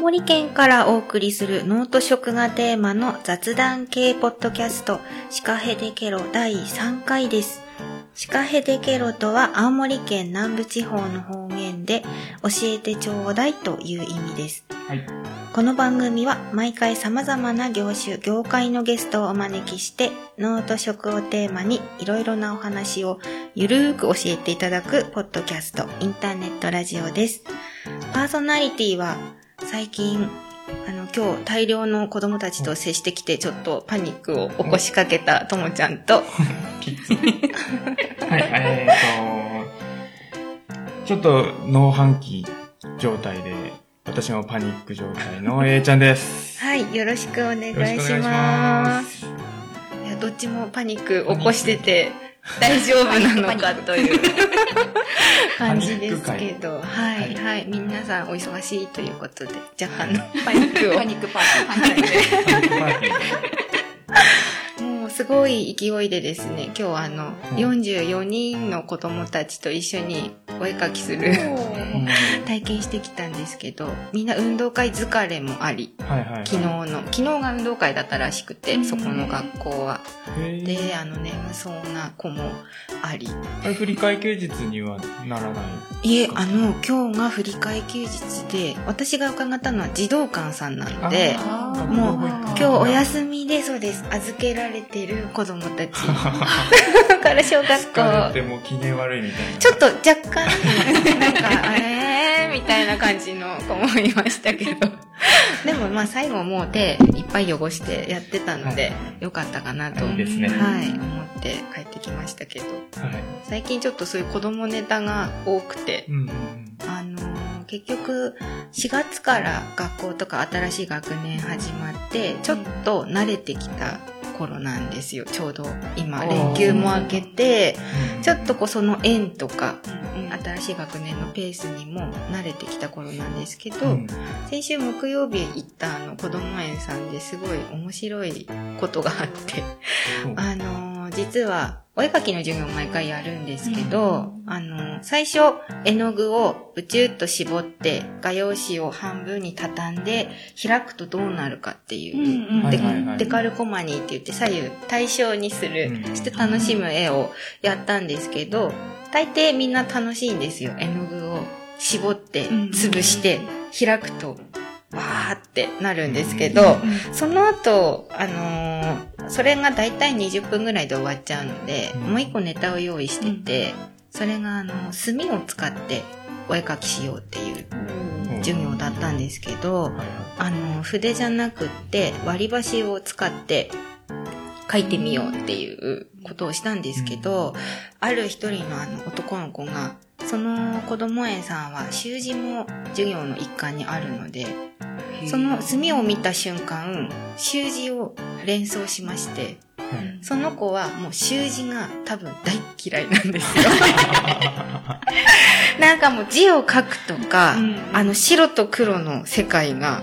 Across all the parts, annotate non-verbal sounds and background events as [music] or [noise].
青森県からお送りする農と食がテーマの雑談系ポッドキャスト、シカヘデケロ第3回です。シカヘデケロとは青森県南部地方の方言で教えてちょうだいという意味です。はい。この番組は毎回様々な業種、業界のゲストをお招きして、農と食をテーマにいろいろなお話をゆるーく教えていただくポッドキャスト、インターネットラジオです。パーソナリティは最近、あの、今日大量の子供たちと接してきてちょっとパニックを起こしかけたともちゃんと、キッズ。はい、えーと、ちょっと脳半期状態で、私もパニック状態の [laughs] A ちゃんです。はい、よろしくお願いしくおし願いしま。ますす。いやどっちもパニック起こしてて大丈夫なのかという感じですけど、はい、はい、皆さんお忙しいということで、若干のパニックを。パニックパーティー。もうすごい勢いでですね、今日はあの、うん44人の子供たちと一緒にお絵描きするうん [laughs] 体験してきたんですけど、みんな運動会疲れもあり、はいはい。昨日の、昨日が運動会だったらしくて、そこの学校は。で、あの、眠そうな子もあり。振り替え休日にはならない？いえ、あの、今日が振り替え休日で、私が伺ったのは児童館さんなので、もう今日おみ。休みで、そうです、預けられてる子供たち [laughs] から小学疲れて校。も機嫌悪いみたいな。ちょっと若干、なんか、えーみたいな感じの子もいましたけど。[laughs] でもまあ最後もう手いっぱい汚してやってたので、はいよかったかなと、いいですね。はい、思って帰ってきましたけど。はい。最近ちょっとそういう子供ネタが多くて、うんうんあのー結局4月から学校とか新しい学年始まってちょっと慣れてきた頃なんですよ。ちょうど今連休も明けてうん。ちょっとこうその園とか新しい学年のペースにも慣れてきた頃なんですけど、うん。先週木曜日行ったあの子供園さんですごい面白いことがあってあのー実は、お絵描きの授業毎回やるんですけど、あのー最初、絵の具をブチュッと絞って、画用紙を半分に畳んで、開くとどうなるかっていう、うんうんデカルコマニーって言って左右対称にする、うんして楽しむ絵をやったんですけど、大抵みんな楽しいんですよ。絵の具を絞って、潰して、開くと、わーってなるんですけど、その後、あのーそれがだいたい20分ぐらいで終わっちゃうので、うん。もう一個ネタを用意してて、それがあの、墨を使ってお絵描きしようっていう授業だったんですけど、あの、筆じゃなくって割り箸を使って書いてみようっていうことをしたんですけど、ある一人のあの男の子が、その子供園さんは習字も授業の一環にあるので、その墨を見た瞬間、習字を連想しまして、はいその子はもう習字が多分大嫌いなんですよ。[laughs] なんかもう字を書くとか、あの白と黒の世界が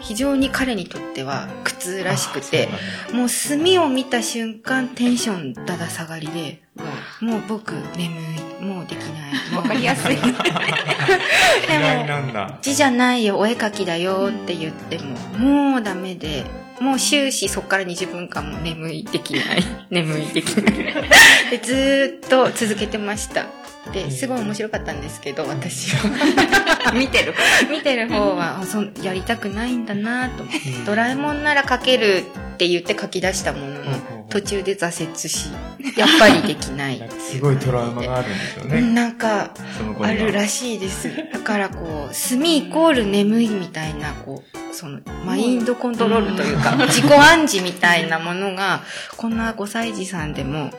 非常に彼にとっては苦痛らしくて、もう墨を見た瞬間テンションだだ下がりで、もう僕眠い、もうできない。[laughs] わかりやすい。[laughs] 嫌いなんだ。字じゃないよ、お絵描きだよって言っても、もうダメで、もう終始そこから20分間も眠い、できない、[laughs] 眠い、できない。でずーっと続けてました。で、すごい面白かったんですけど、私は。見てる。見てる方は、あそんやりたくないんだなと思って。ドラえもんなら描けるって言って書き出したものの、途中で挫折し、やっぱりできない。[laughs] すごいトラウマがあるんですよね。うんなんか、あるらしいです。だからこう、墨イコール眠いみたいな、こう、その、マインドコントロールというか、自己暗示みたいなものが、こんな5歳児さんでも、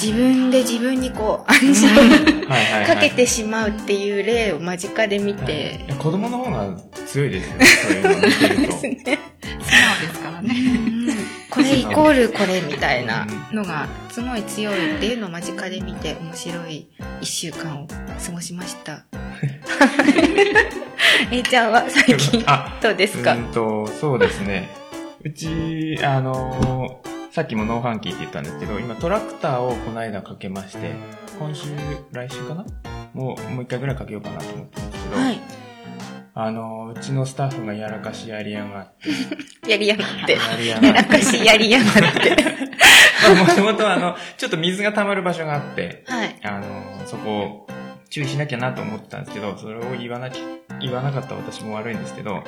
自分で自分にこう、暗示をはいはいはいかけてしまうっていう例を間近で見てい、や子供の方が強いですよね。そういうの見てると。素直ですからね。うんこれイコールこれみたいなのがすごい強いっていうのを間近で見て面白い一週間を過ごしました。[laughs] えいちゃんは最近あ、どうですか？うんと、そうですね。うち、あのーさっきも農飯器って言ったんですけど、今トラクターをこの間かけまして、今週、来週かな？もう、もう一回ぐらいかけようかなと思ってるんですけど、はい。あの、うちのスタッフがやらかしやりやがって。[laughs] やりやがって。やりややがって。らかしやりやがって。[laughs] もともとあの、ちょっと水が溜まる場所があって、はい。あの、そこを注意しなきゃなと思ってたんですけど、それを言わなきゃ、言わなかった私も悪いんですけど、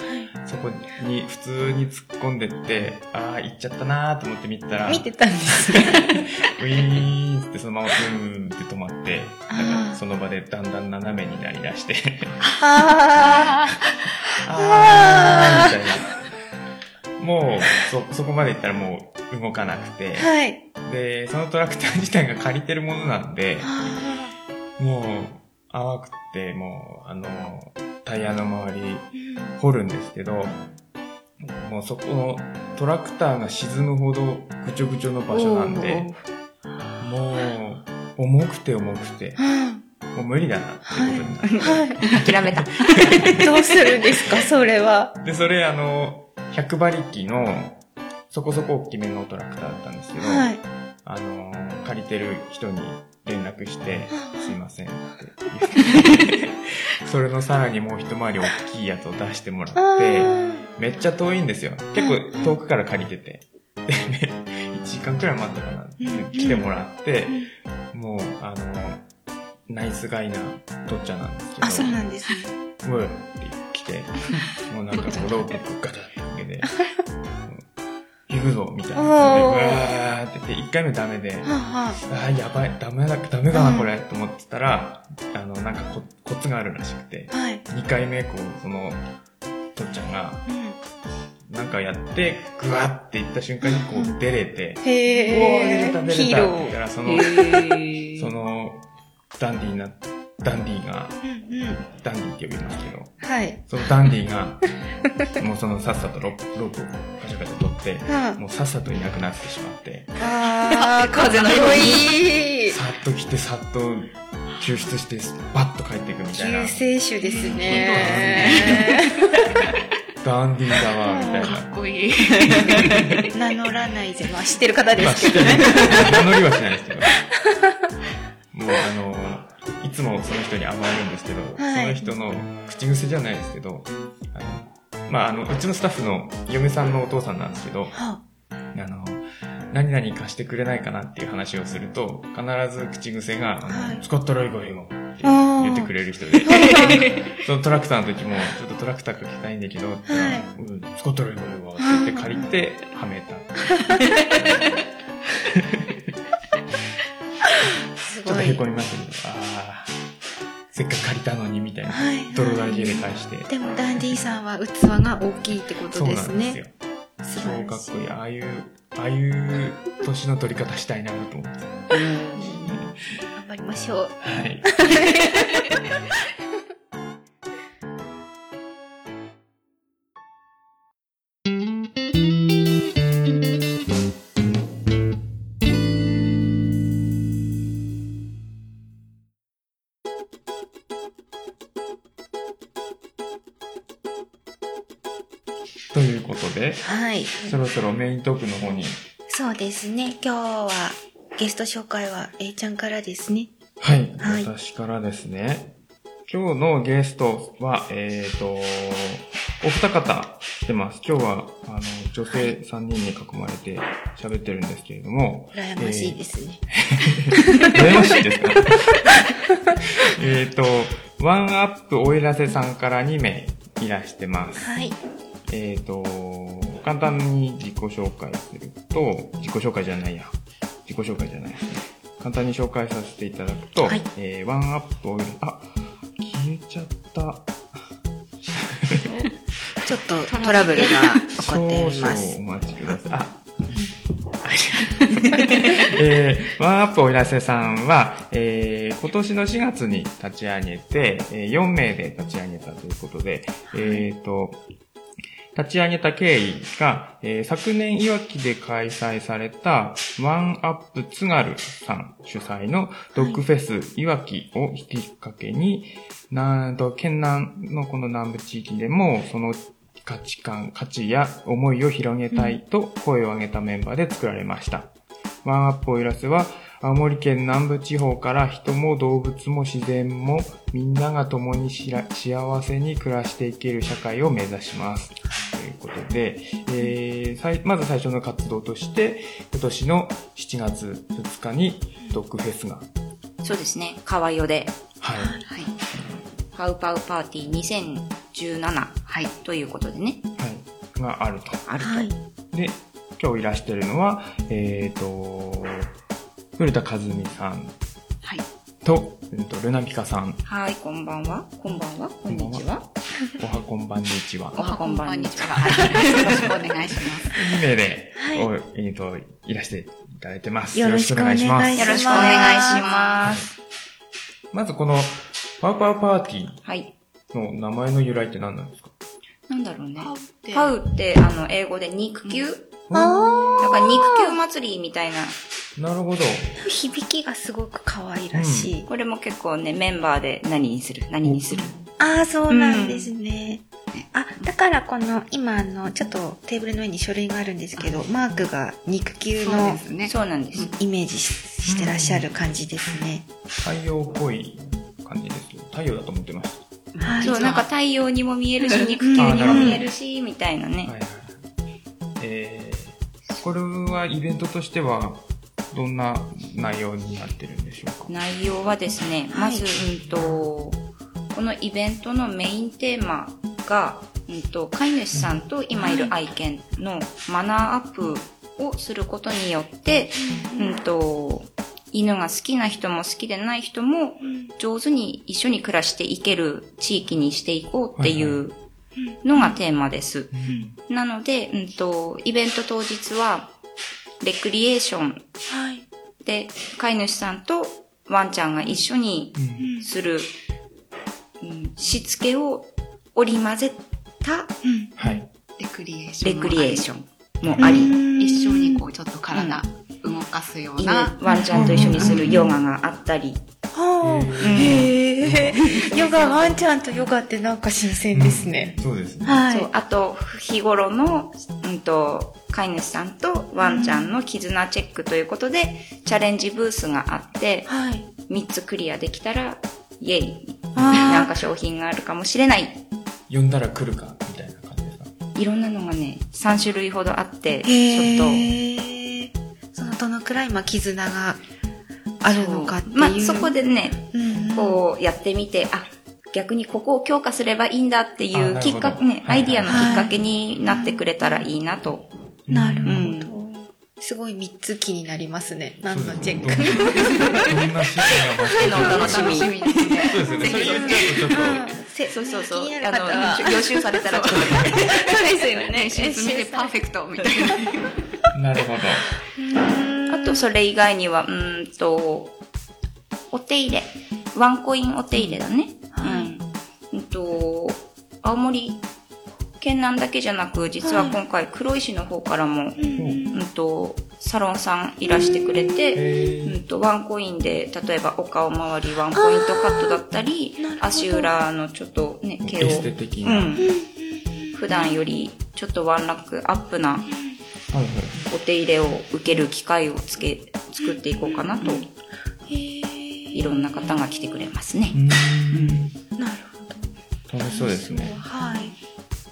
そこに普通に突っ込んでって、ああ、行っちゃったなーと思って見てたら、見てたんですね。[laughs] ウィーンってそのままブーンって止まって、なんかその場でだんだん斜めになりだして、あ [laughs] あーみたいな。もう、そ、そこまで行ったらもう動かなくてー。、はい。で、そのトラクター自体が借りてるものなんで、あもう、淡くって、もう、あの、タイヤの周り、ー掘るんですけど、もうそこのトラクターが沈むほどぐちょぐちょの場所なんで、もう、重くて重くて、うんもう無理だなってことになって、はい。諦めた。[laughs] どうするんですか、それは。で、それあの、100馬力の、そこそこ大きめのトラクターだったんですけど、はい。あの、借りてる人に連絡して、すいませんって言って、[laughs] それのさらにもう一回り大きいやつを出してもらあって、ーめっちゃ遠いんですよ。結構遠くから借りてて。で、ね、1時間くらい待ったかな。来てもらって、もう、あの、ナイスガイなとっちゃんなんですけど、あ、そうなんですね。[laughs] うわって来て、もうなんかロープガタってかけて、[laughs] 行くぞみたいな感じで、うわーって言って、1回目ダメで、はあはあーやばい、ダメだ、ダメかな、うんこれ、と思ってたら、あの、なんかココツがあるらしくて、あ。はい。2回目、こう、その、とっちゃんが、うん。なんかやって、ぐわっていった瞬間にこう出れて、うおーへー。出れた出れたって言ったー。ら、その、へ [laughs] その、ダンディーな、ダンディーが、うんうん。ダンディーって呼びますけど、はい。そのダンディーが、もうそのさっさとロープロープをカチャカチャ取って、はもうさっさといなくなってしまって、あ。あー、風のよいい。さっと来てさっと救出して、バッと帰っていくみたいな救、世主ですね。ダンディーだわ、みたいな。かっこいい。名乗らないぜ。まあ知ってる方でまあ、すけどね。名乗りはしないですけど。もうあの、いつもその人に甘えるんですけど、はい。その人の口癖じゃないですけど、あの、まあ、あの、うちのスタッフの嫁さんのお父さんなんですけど、はあ。の、何々貸してくれないかなっていう話をすると、必ず口癖が、あのはい。使ったらいいわよって言ってくれる人で、[laughs] そのトラクターの時も、ちょっとトラクター書きたいんだけど、はいうん使ったらいいって言って借りて、はめた。す [laughs] [laughs] ちょっと。へこみましたけど、ああ、せっかく借りたのにみたいな。はい。泥だけで返して。でもダンディさんは器が大きいってことそうですなんですよね。。超素晴らしいかっこいい。ああいう、ああいう年の取り方したいなと思って。頑張りましょう。はい。[laughs] [laughs] そろそろメイントークの方に。そうですね。今日はゲスト紹介は A ちゃんからですね。はい。はい私からですね。今日のゲストは、えっ、と、お二方来てます。今日は、あの、女性3人に囲まれて喋ってるんですけれども、羨ましいですね。羨ましいですか？[laughs] えっと、ワンアップおいらせさんから2名いらしてます。はい。えっ、と、簡単に自己紹介すると、自己紹介じゃないや。自己紹介じゃないですね。簡単に紹介させていただくと、はいえーワンアップオイル、あ、消えちゃった。[laughs] ちょっとトラブルが起こってい少々ますお。待ちください。あ、[laughs] えー、ワンアップおいらせさんは、えー今年の4月に立ち上げて、えー4名で立ち上げたということで、えっ、と、立ち上げた経緯が、えー昨年いわきで開催されたワンアップ津軽さん主催のドッグフェスいわきをきっかけに、なんと県南のこの南部地域でもその価値観、価値や思いを広げたいと声を上げたメンバーで作られました。ワンアップオイラスは、青森県南部地方から人も動物も自然もみんなが共に幸せに暮らしていける社会を目指します。ということで、えーさいまず最初の活動として、今年の7月2日にドッグフェスが、そうですね。川代で、はい、はい。パウパウパーティー2017はい。ということでね、はい、があると。あると。はい。で、今日いらしてるのは、えっ、と、古田和美さんはい。と、えーと、ルナピカさん。はい、こんばんは。こんばんは。こんにちは。おはこんばんにちは。おはこんばんにちははい。よろしくお願いします。2名で、はいおえっ、と、いらしていただいてます。よろしくお願いしますよろしくお願いします。まずこの、パウパウパーティはい。ーの名前の由来って何なんですか？なんだろうね。でパウって、あの、英語で肉球？あだから肉球祭りみたいな。なるほど。ー響きがすごく可愛らしい。これも結構ね、メンバーで何にする？何にする？ああ、そうなんですね。あ、だからこの、今あの、ちょっとテーブルの上に書類があるんですけど、マークが肉球そうのですね。そうなんです。イメージししてらっしゃる感じですね。太陽っぽい感じですけど、太陽だと思ってましはい。そう、なんか太陽にも見えるし、肉球にも見えるし、みたいなた。はいね。はい。えー、これはイベントとしては、どんな内容になってるんでしょうか？内容はですね、はい。まず、うんと、このイベントのメインテーマが、うんと、飼い主さんと今いる愛犬のマナーアップをすることによって、うん。と、犬が好きな人も好きでない人も上手に一緒に暮らしていける地域にしていこうっていうのがテーマです。なので、うんと、イベント当日は、レクリエーションはい。で、飼い主さんとワンちゃんが一緒にうんする、うんしつけを織り交ぜたはい。レクリエーション。レクリエーショョンもあり、ン。一緒にこう、ちょっと体動かすよう犬な。ワンちゃんと一緒にするヨガがあったり、はあ。へえ。ヨガ、ワンちゃんとヨガってなんか新鮮ですね。そうですね。はい。あと日頃の、うんと、飼い主さんとワンちゃんの絆チェックということで、チャレンジブースがあって、はい。3つクリアできたら、イェイ、なんか商品があるかもしれない。呼んだら来るか、みたいな感じですか？いろんなのがね、3種類ほどあって、ちょっへえ。そのどのくらい、まあ、絆があるのかっていう。まあ、そこでね、うんうん、こうやってみて、あ、逆にここを強化すればいいんだっていうきっかけ、ね、はいアイディアのきっかけになってくれたらいいなと。なるほど。うんすごい三つ気になりますね。何のチェック？どんな趣味が楽しみ楽しみですね。そうですよね。それ言っちゃうとちょっと、せそうそうそう。あ。の、予習されたらちょっと。そうですよね。練習済みでパーフェクトみたいな。[laughs] なるほど。あと、それ以外には、うーんと、お手入れ。ワンコインお手入れだね。はいうん。うんと、青森県南だけじゃなく、実は今回黒石の方からも、うんと、サロンさんいらしてくれて、えうんと、ワンコインで、例えばお顔周りワンポイントカットだったり足裏のちょっとね、毛をエステ的な。うん。普段よりちょっとワンランクアップな。お手入れを受ける機会をつけ、作っていこうかなと、いろんな方が来てくれますね。なるほど。楽しそうですね。はい。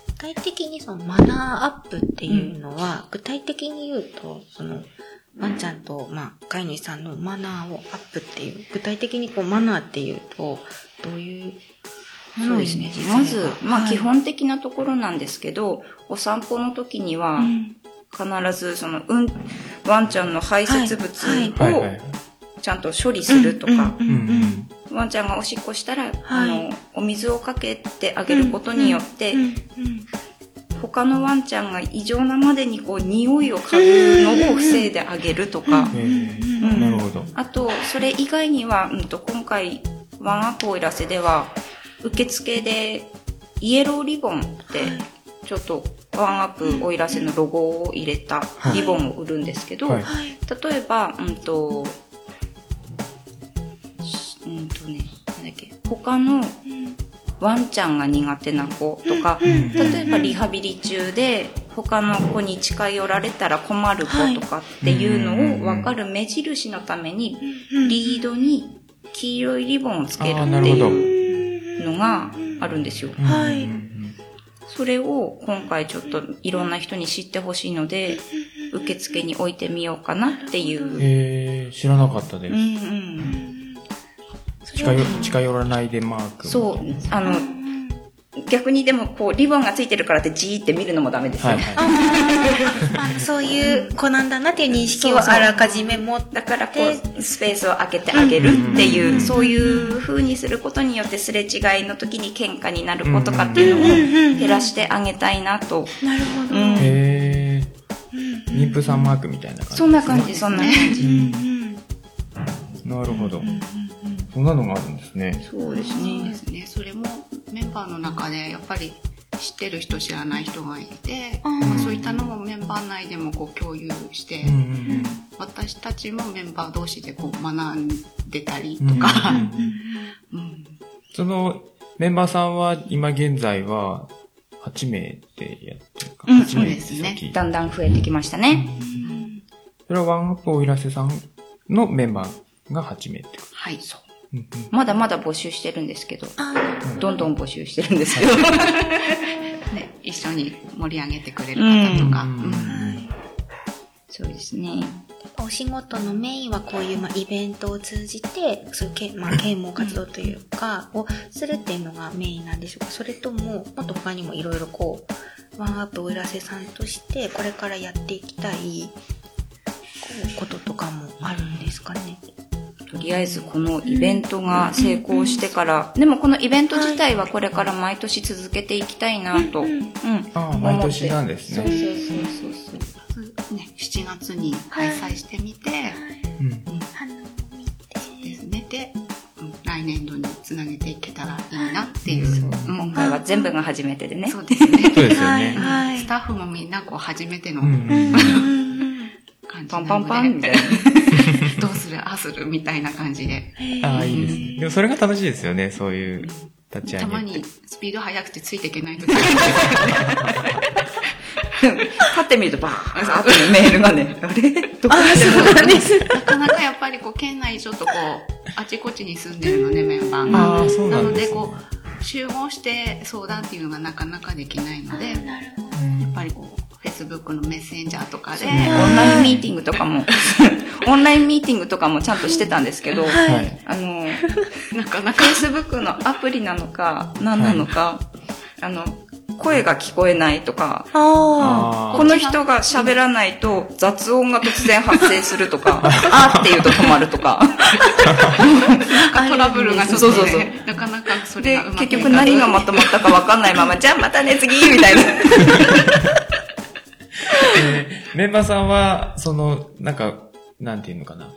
具体的にそのマナーアップっていうのは、具体的に言うと、その、ワンちゃんと、まあ、飼い主さんのマナーをアップっていう、具体的にこう、マナーっていうと、どういう、そうですね。まず、まあ基本的なところなんですけど、お散歩の時には、必ずその、うん、ワンちゃんの排泄物を。ちゃんと処理するとか。ワンちゃんがおしっこしたら、はい。あの、お水をかけてあげることによって、他のワンちゃんが異常なまでにこう、匂いを嗅ぐのを防いであげるとか、えー、なるほど。あと、それ以外には、うんと、今回、ワンアップおいらせでは、受付で、イエローリボンって、ちょっと、ワンアップおいらせのロゴを入れたリボンを売るんですけど、はい。はい。例えば、うんと、しうんとね、なんだっけ、他のワンちゃんが苦手な子とか、例えばリハビリ中で他の子に近寄られたら困る子とかっていうのを分かる目印のために、リードに黄色いリボンをつけるっていうのがあるんですよ。はいそれを今回ちょっといろんな人に知ってほしいので、受付に置いてみようかなっていう。へえ、知らなかったです。うんうん。近寄近寄らないでマーク。そう、あの、逆にでもこう、リボンがついてるからってじーって見るのもダメですよ。はいはい。あそういう子なんだなっていう認識をあらかじめ持ってだからこう、スペースを空けてあげるっていう、そういう風にすることによってすれ違いの時に喧嘩になる子とかっていうのを減らしてあげたいなと。なるほど、うんへえ。妊婦さんマークみたいな感じ。そんな感じ、そんな感じ。なるほど。そんなのがあるんですね。そうですそうねで。すね。それもメンバーの中でやっぱり知ってる人知らない人がいて、まあ、そういったのもメンバー内でもこう共有して、うんうん私たちもメンバー同士でこう学んでたりとか、うんうんそのメンバーさんは今現在は8名でやってるか。うん8名そうですねだんだん増えてきましたね。それはワンアップおいらせさんのメンバーが8名ってこはい、そう。と。うんうんまだまだ募集してるんですけど、あどんどん募集してるんですけど。[laughs] ね、一緒に盛り上げてくれる方とか、そうですね。お仕事のメインはこういう、まあ、イベントを通じて、そういうけ、まあ、啓蒙活動というか、をするっていうのがメインなんでしょうかそれとも、もっと他にもいろいろこう、ワンアップおいらせさんとして、これからやっていきたい、こう、こととかもあるんですかね。とりあえずこのイベントが成功してから、でもこのイベント自体はこれから毎年続けていきたいなと、うん。ああ、毎年なんですそうね。そうそうそう。まずね、7月に開催してみて、うんですね。で、うん来年度につなげていけたらいいなっていう。うん今回は全部が初めてでね。そうですね。そうですよね。はいスタッフもみんなこう初めてのうんうん感じパンなので、パンパンみたいな。どうする？ああするみたいな感じで。ああ、いいですね。でもそれが楽しいですよね、そういう立ち上げ。たまにスピード速くてついていけない時がパッて見るとバーン後にメールがね、あれ？どこあ、そうなかなかやっぱりこう県内ちょっとこう、あちこちに住んでるのでメンバーが。ああ、そうななんのでね。ですこう、集合して相談っていうのがなかなかできないので、やっぱりこう、Facebook のメッセンジャーとかで、オンラインミーティングとかも、[laughs] オンラインミーティングとかもちゃんとしてたんですけど、はい。あの、なかなか Facebook のアプリなのか、何なのか、あの、声が聞こえないとか、ああこの人が喋らないと雑音が突然発生するとか、[laughs] あーって言うと止まるとか。[laughs] トラブルがちょっとそうそうそうね、なかなかそれでがうまくいか、ず結局何がまとまったか分かんないまま、じゃあまたね、次みたいな。えーメンバーさんは、その、なんか、なんていうのかな。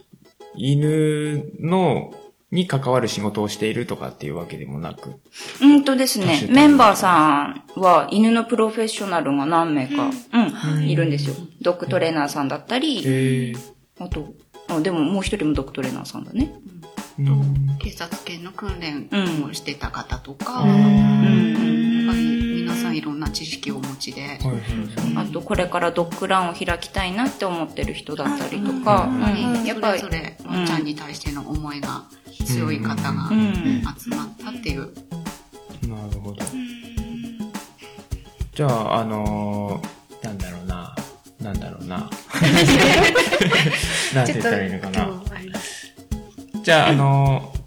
犬の、に関わる仕事をしているとかっていうわけでもなく。うんとですねメンバーさんは犬のプロフェッショナルが何名か、うん、いるんですよ。ドッグトレーナーさんだったり、へえ。あと、あでももう一人もドッグトレーナーさんだね。うん警察犬の訓練をしてた方とか、うんやっぱり皆さんいろんな知識をお持ちで、あと、これからドッグランを開きたいなって思ってる人だったりとか、うん。やっぱりそれぞれワンちゃんに対しての思いが強い方がうん。集まったっていう。なるほど。じゃあ、あのーなんだろうな。なんだろうな。[laughs] なんて言ったらいいのかな。じゃあ、あのー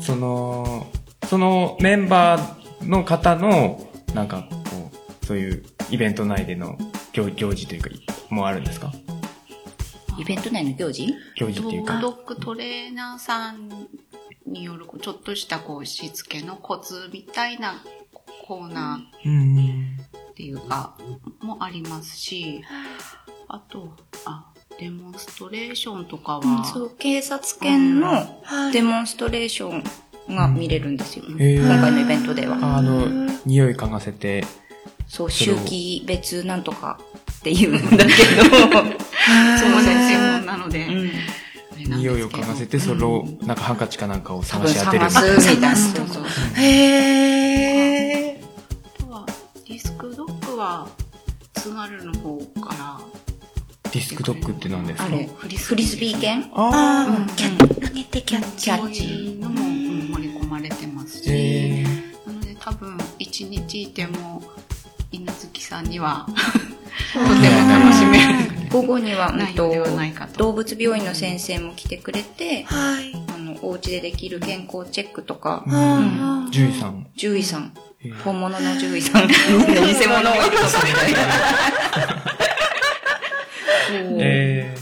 その、そのメンバーの方の、なんか、こう、そういうイベント内での行行事というか、もあるんですか？イベント内の行事？行事っていうか。ドッグトレーナーさんによるちょっとしたこうしつけのコツみたいなコーナーうん。っていうか、もありますし、あと、あ、デモンストレーションとかは、そう、警察犬のデモンストレーションが見れるんですよ。へー。今回のイベントでは。あの、匂い嗅がせて、そう、周期別なんとかっていう。ん。だけど、[laughs] そう専門なので、うん。匂いを嗅がせて、それを、なんかハンカチかなんかを探し当てる。探すみたいな。そうそう。へー。あとは、ディスクドッグは、津軽の方から、ディスクドッグって何ですか？あれ、フリスビー犬？あああ、キャッ投げてキャッチ。キャッそし、えなので多分一日いても犬好きさんにはとても楽しめる午後には、ないかと。動物病院の先生も来てくれて、はい。あの、お家でできる健康チェックとか、ー。あー獣医さん。獣医さん、えー本物の獣医さん、偽物を。[laughs] え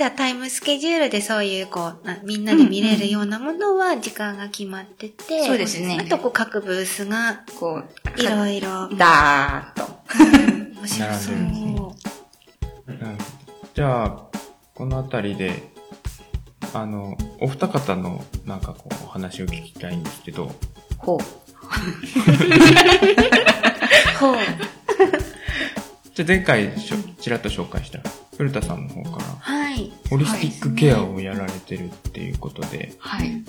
じゃあタイムスケジュールでそういうこう、なみんなで見れるようなものは時間が決まってて、そうですねあとこう各ブースがこう、いろいろ、ダーッと。面白そう。並んじゃあ、このあたりで、あの、お二方のなんかこう、お話を聞きたいんですけど、ほう。ほう。[laughs] [laughs] [laughs] じゃあ前回しょちらっと紹介した古田さんの方から、はい。ホリスティックケアをやられてるっていうことで、はい。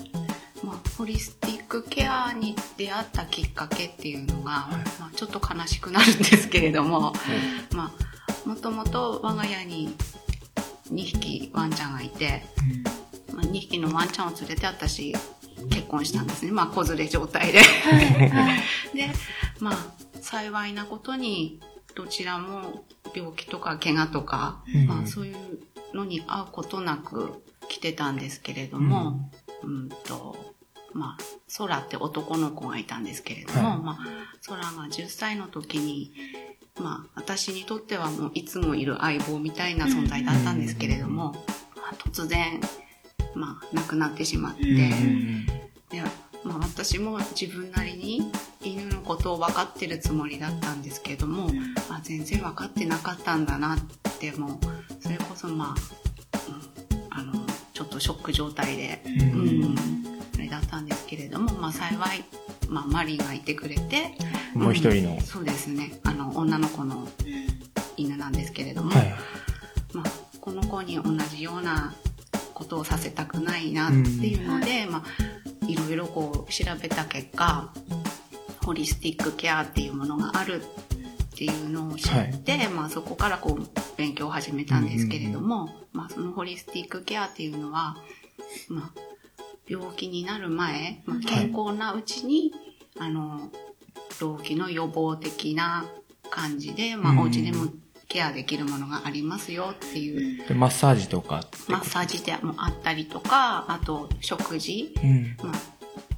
まあ、ホリスティックケアに出会ったきっかけっていうのが、はいまあ、ちょっと悲しくなるんですけれども、まあ、もともと我が家に2匹ワンちゃんがいて、まあ、2匹のワンちゃんを連れて私結婚したんですね。まあ、子連れ状態で。[laughs] で、まあ、幸いなことに、どちらも病気とか怪我とか、うん。まあ、そういうのに会うことなく来てたんですけれども、うん、と、まあ、空って男の子がいたんですけれども、はい。まあ、空が10歳の時に、まあ、私にとってはもういつもいる相棒みたいな存在だったんですけれども、まあ、突然、まあ、亡くなってしまって、うん。でまあ、私も自分なりに犬のことを分かってるつもりだったんですけども、あ全然分かってなかったんだなってもうそれこそまあ、うん、あのちょっとショック状態で、うん。うん、あれだったんですけれども、まあ、幸い、まあ、マリーがいてくれてもう一人の、そうですね。あの女の子の犬なんですけれども、はい。まあ、この子に同じようなことをさせたくないなっていうので、まあ、いろいろこう調べた結果ホリスティックケアっていうものがあるっていうのを知って、まあ、そこからこう勉強を始めたんですけれども、まあ、そのホリスティックケアっていうのは、まあ、病気になる前、まあ、健康なうちに、あの病気の予防的な感じで、まあ、うん。お家でもケアできるものがありますよっていう、でマッサージとか？マッサージでもあったりとかあと食事、うん。まあ、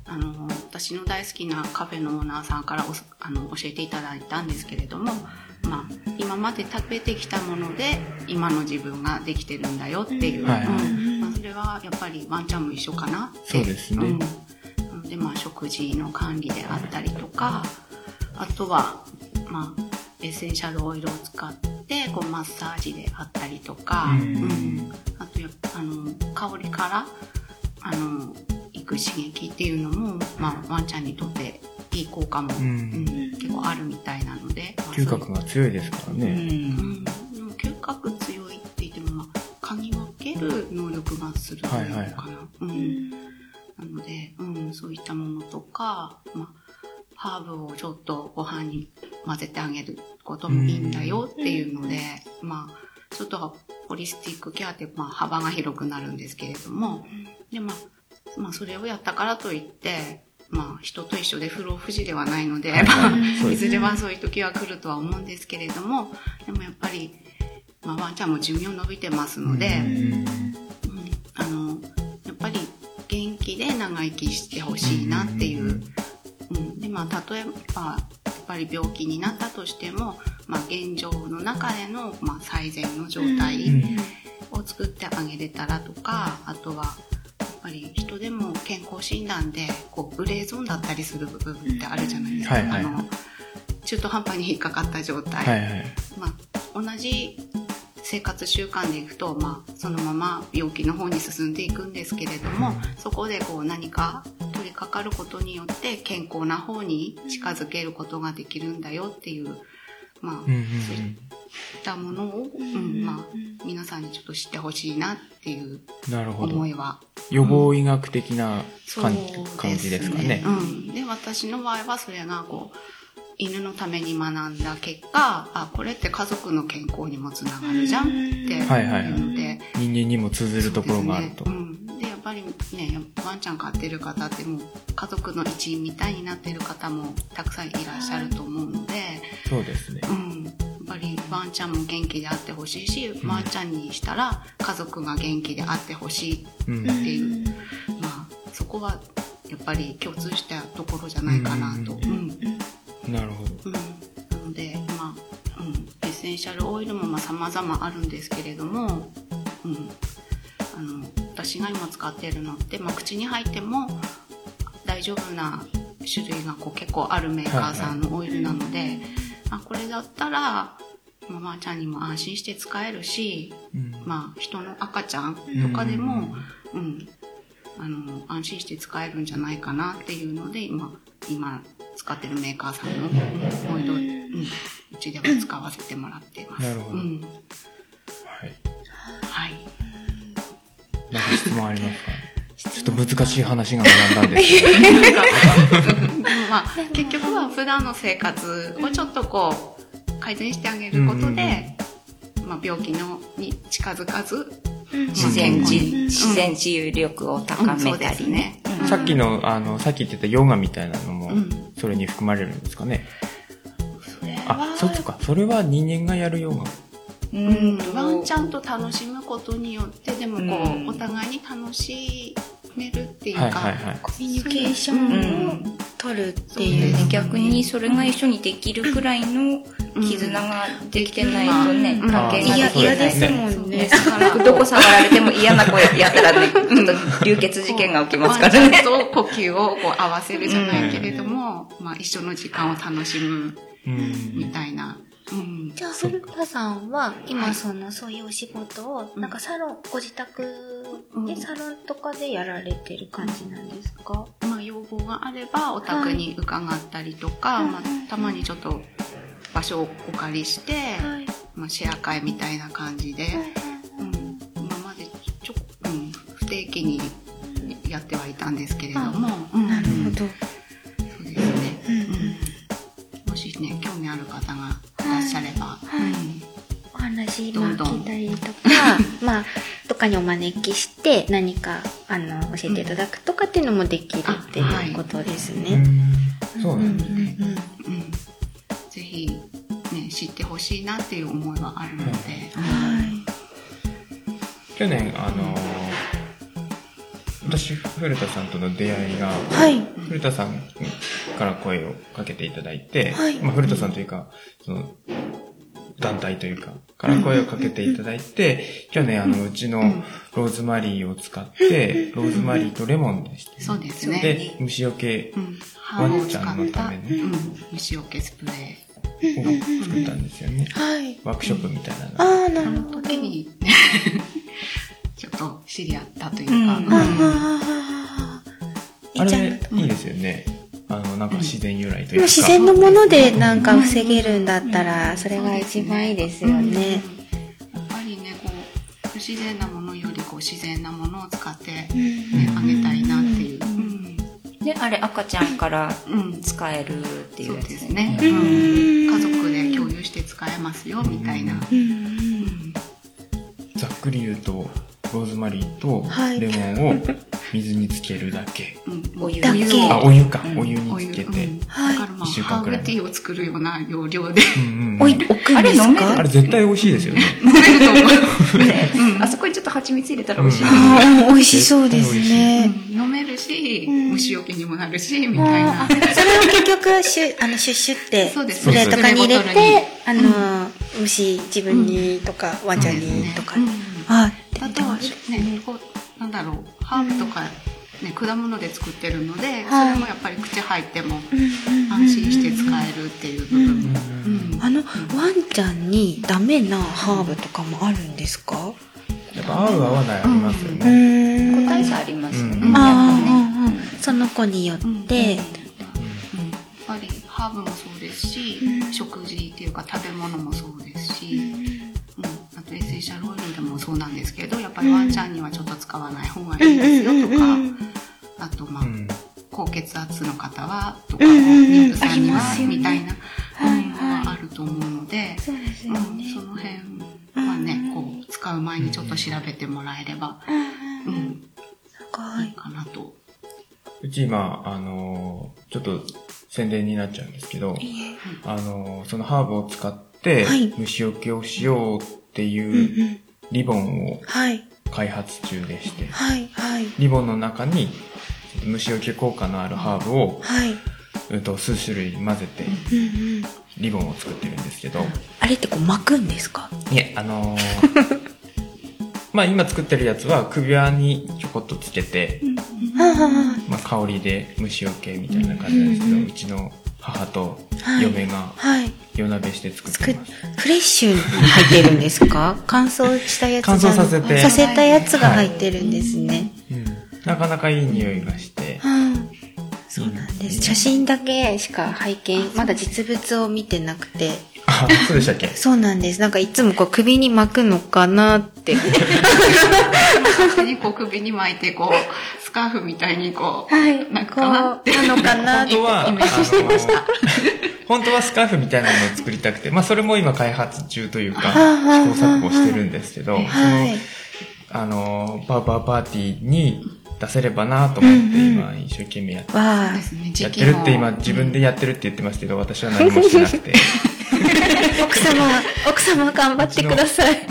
あの私の大好きなカフェのオーナーさんからおあの教えていただいたんですけれども、まあ、今まで食べてきたもので今の自分ができてるんだよっていう、はいはい。うん。まあ、それはやっぱりワンちゃんも一緒かな。ってそうですね。ん。なので、まあ、食事の管理であったりとかあとは、まあ、エッセンシャルオイルを使ってこうマッサージであったりとか、うん。うん。あとやあの香りからあの行く刺激っていうのも、まあ、ワンちゃんにとっていい効果も、ううんん結構あるみたいなので、まあ嗅覚が強いですからうね。ん、でも嗅覚強いって言っても、まあ、嗅ぎ分ける能力がするというのかな、はいはいうん、なので、うん、そういったものとか、まあ、ハーブをちょっとご飯に混ぜてあげることもいいんだよっていうので、まあ、ちょっとホリスティックケアって、まあ、幅が広くなるんですけれども、で、まあ、まあ、それをやったからといって、まあ、人と一緒で不老不死ではないので、はい。ずれはそういう時は来るとは思うんですけれども、でもやっぱり、まあ、ワンちゃんも寿命伸びてますので、うん。うんあの、やっぱり元気で長生きしてほしいなっていう。うん、で、まあ、例えば、やっぱり病気になったとしても、まあ、現状の中での、まあ、最善の状態うん。を作ってあげれたらとか、あとは、ぱり人でも健康診断で、こう、グレーゾーンだったりする部分ってあるじゃないですか。はいはいあの、中途半端に引っかかった状態。はいはい。まあ、同じ生活習慣でいくと、まあ、そのまま病気の方に進んでいくんですけれども、そこでこう何か取り掛かることによって健康な方に近づけることができるんだよっていう、まあ、そういったものを、うんまあ、皆さんにちょっと知ってほしいなっていううん。なるほど思。いは予防医学的な感感じですかね。うん。で、私の場合はそれがこう、犬のために学んだ結果、あ、これって家族の健康にもつながるじゃんってはいはいはいいうので、人間にも通ずるところがあると。そうですねうん、ぱりねワンちゃん飼ってる方ってもう家族の一員みたいになってる方もたくさんいらっしゃると思うので、そうですね。うん、やっぱりワンちゃんも元気であってほしいし、ワンちゃんにしたら家族が元気であってほしいうんっていう、まあそこはやっぱり共通したところじゃないかなと。ううんなるほど。うん、なので、まあ、うん、エッセンシャルオイルもまあ様々あるんですけれども、うん、あの私が今使っているのって、まあ、口に入っても大丈夫な種類がこう結構あるメーカーさんのオイルなので、あこれだったらママちゃんにも安心して使えるし、うん。まあ、人の赤ちゃんとかでも、うん、あの安心して使えるんじゃないかなっていうので今今使ってるメーカーさんのオイルを、うん、うちでは使わせてもらっています。なるほど。うん、なんか質問ありますか [laughs] ちょっと難しい話が学んだんですけど。[laughs] まあ、結局は普段の生活をちょっとこう改善してあげることで、まあ、病気のに近づかず自然自、うん。自然治癒力を高うんそうでめたりねさっきの、あの、さっき言ってたヨガみたいなのもうん、それに含まれるんですかね？あ、そっか。それは人間がやるヨガ。うん、ワンちゃんと楽しむことによってでもこう、うんお互いに楽しめるっていうか、はいはいはい。コミュニケーションを取るっていうのがね逆にそれが一緒にできるくらいの絆ができてないとね、うん関係が嫌できない。嫌ですもんね。だからどこ触られても嫌な子やったらね、ちょっと流血事件が起きますからねワンちゃん。と呼吸をこう合わせるじゃないけれども、まあ一緒の時間を楽しむうんみたいな。うん。じゃあ、古田さんは、今、その、そういうお仕事を、うん。なんかサロン、ご自宅うん。でサロンとかでやられてる感じなんですか？まあ要望があればお宅に伺ったりとか、はいまあ、たまにちょっと場所をお借りして、はい。まあ、シェア会みたいな感じで、うん、今までちょ、うん、不定期にやってはいたんですけれども、うん。なるほど。そうですね、うんもしね興味ある方がい。らっしゃれば、お話、まあ、どんどん聞いたりとか、まあ、とかにお招きして、何か、あの、教えていただくとかっていうのもできるっていうことですうね。ん。そうなんですね。うんうんうん、ぜひ、ね、知ってほしいなっていう思いはあるので、去年、あのー私、古田さんとの出会いが、はい。古田さんから声をかけていただいて、はい。まあ、古田さんというか、その、団体というか、から声をかけていただいて、去年、あの、うちのローズマリーを使って、ローズマリーとレモンでして、そうですね。で、虫除けワンちゃんのったた、めね。うん、虫除けスプレーを作ったんですよね。はい。ワークショップみたいなの。ああ、なるほど。時に [laughs] ちょっと知り合ったというか、あ。れ、いいですよね。あの、なんか自然由来というか。自然のものでなんか防げるんだったら、それが一番いいですよね。やっぱりねこう不自然なものよりこう自然なものを使って、ねうん。あげたいなっていう、うん。で、あれ赤ちゃんからうん。使えるっていそううやつですね、家族で共有して使えますよみたいな、うん。うん。ざっくり言うと、ローズマリーとはい。レモンを水につけるだけ。うん。お湯。だけ。をあ、お湯か。うん。お湯につけて。だからまあ一週ハー間くらい。ブティーを作るような要領で。うんうんうん。置い置くんですあれ飲める？あかれ絶対美味しいですよね。飲めると思う、[laughs] ね。あそこにちょっと蜂蜜入れたら美味しい。ああ、美味しそうですね。うん。飲めるし、ん。虫除けにもなるしみたいな。それを結局、シュあのシュッシュって、そうですスプレーとかに入れて、あの、虫、自分にとか、ワンちゃんにとか。うん。ああとはね、こう、なんだろう、ハーブとか、ね、果物で作ってるので、それもやっぱり口入っても安心して使えるっていう部分も。うんあの、ワンちゃんにダメなハーブとかもあるんですか？やっぱ合う合わないありますようね。個体差ありますよね。うんうんうんその子によって、やっぱりハーブもそうですし、食事っていうか食べ物もそうですし、シャルルでもそうなんですけどやっぱりワンちゃんにはちょっと使わない方がいいですよとか、あとまあ、高血圧の方はとか、妊婦さんには、みたいなものがあると思うので、その辺はね、こう使う前にちょっと調べてもらえれば、うんい。いかなと。うち今、あのちょっと宣伝になっちゃうんですけど、あのそのハーブを使って虫除けをしようっていうんリボンをはい。開発中でして。リボンの中に虫除け効果のあるハーブを、はい。うんと数種類混ぜて。リボンを作ってるんですけど、あれってこう巻くんですか？いえ、あのー [laughs] まあ今作ってるやつは首輪にちょこっとつけて、まあ香りで虫除けみたいな感じなんですけど、うちの母とはい嫁があはい。夜鍋して作ってます。フレッシュに入ってるんですか？[laughs] 乾燥したやつが乾燥させてさせたやつが入ってるんですね。うんなかなかいい匂いがして、うん。そうなんです。写真だけしか拝見、まだ実物を見てなくて。あ、[laughs] そうでしたっけ？そうなんです。なんかいつもこう首に巻くのかなって。こう首に巻いて、こう、スカーフみたいにこう、はい。なんかなってこうなのかなって。本当は、イメージしてましたあの本当はスカーフみたいなのを作りたくて、まあそれも今開発中というか、試行錯誤してるんですけど、はい。その、あの、パウパーパーティーに出せればなと思って今一生懸命やってやってるって今自分でやってるって言ってますけど、私は何もしてなくて。[laughs] 奥様、奥様頑張ってください。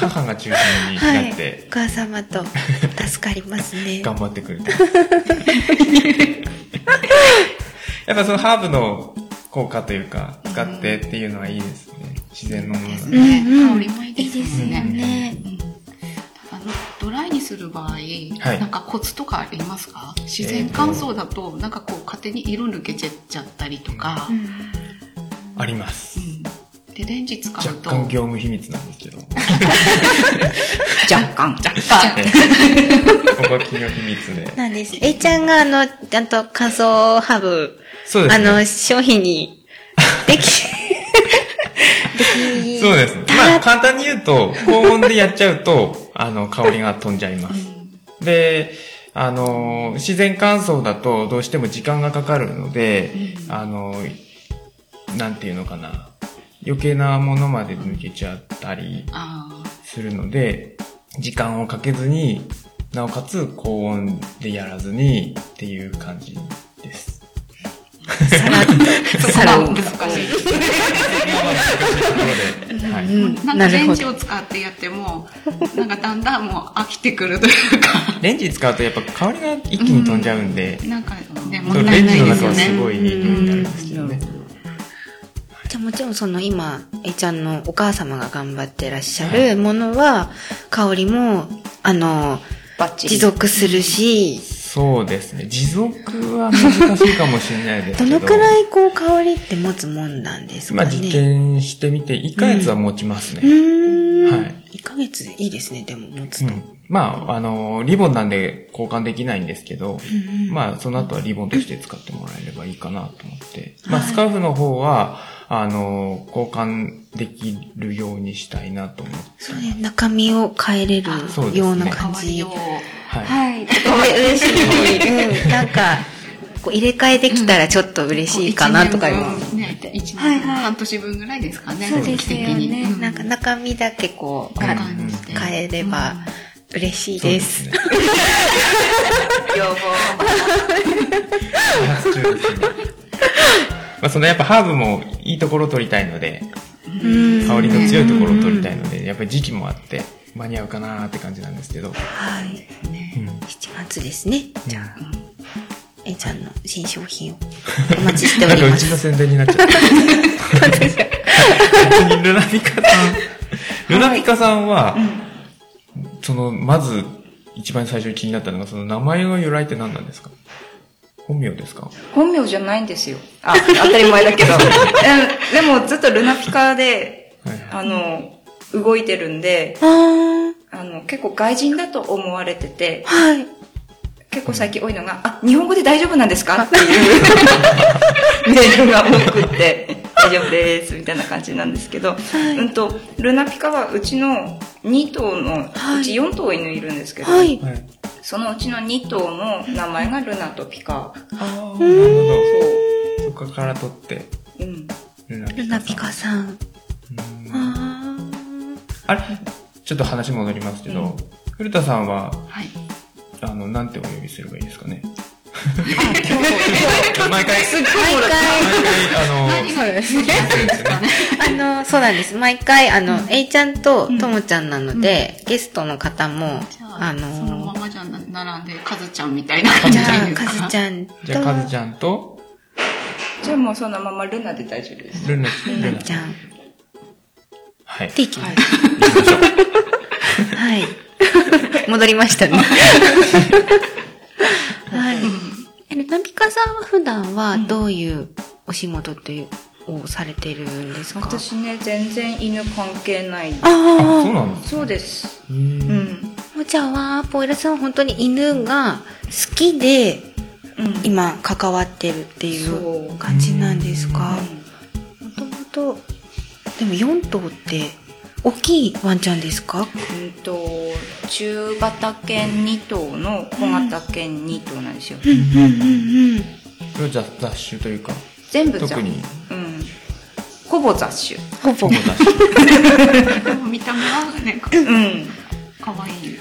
母が中心にはい。なってお、母様と助かりますね。[laughs] 頑張ってくれて。[laughs] やっぱそのハーブの効果というか、使ってっていうのはいいですね。自然のもので。ね、うんうん香りもいいですね。ドライにする場合、なんかコツとかありますか？自然乾燥だと、なんかこう勝手に色抜けちゃったりとか、うんありますう。んで、レンジ使若うと、干業務秘密なんですけど。[laughs] 若干。若干、ねここは企業秘密で。なんです。えいちゃんがあの、ちゃんと乾燥ハーブ、あそうですね。の、商品に、でき、[laughs] でき、そうですね。まあ、簡単に言うと、高温でやっちゃうと、あの、香りが飛んじゃいます。で、あの、自然乾燥だとどうしても時間がかかるので、あの、なんていうのかな。余計なものまで抜けちゃったりあするので、時間をかけずに、なおかつ高温でやらずにっていう感じです。さらさら。難しいです。なので、はい。うんなんか。レンジを使ってやっても、なんかだんだんもう飽きてくるというか、レンジ使うとやっぱ香りが一気に飛んじゃうんで、なんかね、もったいなレンジのいですよね。中はすごいいい匂いになるんですけどね。じゃあもちろんその今、えいちゃんのお母様が頑張ってらっしゃるものは、香りも、あの、バッチリ。持続するし、そうですね。持続は難しいかもしれないですけど。[laughs] どのくらいこう香りって持つもんなんですかね。まあ実験してみて、1ヶ月は持ちますうね。ーん。はい。1ヶ月いいですね、でも持つと。うん。まあ、あの、リボンなんで交換できないんですけど、まあ、その後はリボンとして使ってもらえればいいかなと思って。まあ、スカーフの方は、あの、交換できるようにしたいなと思って。そうね、中身を変えれるような感じ。香りを。はい。はい。とても嬉しい。うん。[laughs] なんか、こう入れ替えできたらちょっと嬉しいかなとかいはい年分半年分ぐらいですかね。そうですよね。うんなんか中身だけこう、変えれば嬉しいです。要望。[laughs] まあ、そのやっぱハーブもいいところを取りたいので、うん。香りの強いところを取りたいので、やっぱり時期もあって、間に合うかなーって感じなんですけど。はい。うん。7月ですね。じゃあ、えいちゃんの新商品を。お待ちしておなんかります。うちの宣伝になっちゃった。別にルナピカさん、ルナピカさんは、その、まず、一番最初に気になったのが、その名前の由来って何なんですか？本名ですか？本名じゃないんですよ。あ、当たり前だけど。[laughs] うんでもずっとルナピカで、はいはい。あの、動いてるんで、あの、結構外人だと思われてて、はい。結構最近多いのが、あ、日本語で大丈夫なんですか？っていう [laughs] メールが多くって、大丈夫です、みたいな感じなんですけど、うんと、ルナピカはうちの2頭の、はいうち4頭犬いるんですけど、はい。はい。そのうちの2頭の名前がルナとピカ。ああ、なるほど。そこから取って、うん。ルナピカさん。ああれ？ちょっと話戻りますけど、古田さんは、はい。あの、なんてお呼びすればいいですかね？[laughs] 毎回、毎回、毎回、あの、そうですね。あの、そうなんです。毎回、あの、A ちゃんとともちゃんなので、ゲストの方もあ、のじゃな並んで、かずちゃんみたいなか感じじゃあ、でいいですか？かずちゃんと、じゃあ、かずちゃんと、じゃあもうそのままルナで大丈夫です。ルナ、ルナちゃん。はい。でいきましょう。はい。戻りましたね。[laughs] はい。え、ナビカさんは普段はどういうお仕事という、をされてるんですか？私ね、全然犬関係ない。あ、あそうなんですそうです。う。うんん。あ。じゃあ、ポイラさんは本当に犬が好きで、うん。今関わってるっていそうう感じなんですか？うもともと、でも4頭って、大きいワンちゃんですか？んうんと、中型犬2頭の小型犬2頭なんですよ。うんうんうんうん。それは雑雑種というか、全部じゃん。特に、うん。ほぼ雑種。ほぼ。雑種。でも見た目はね、かうん。かわいい。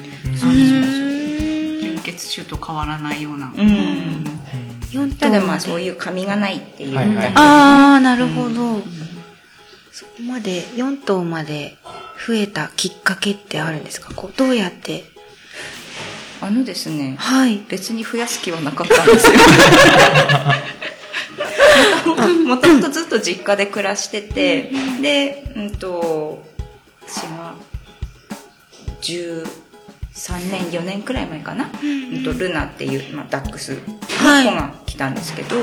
純血種と変わらないような。うん。4頭ただまあでそういう髪がないっていう。はいはいああ、なるほど。そこまで、4頭まで増えたきっかけってあるんですか？こう、どうやって？あのですね、はい。別に増やす気はなかったんですよ。[laughs] [laughs] もともとずっと実家で暮らしてて、で、うんと、私が13年、4年くらい前かな、うんとルナっていう、まあ、ダックスのはい。子が来たんですけど、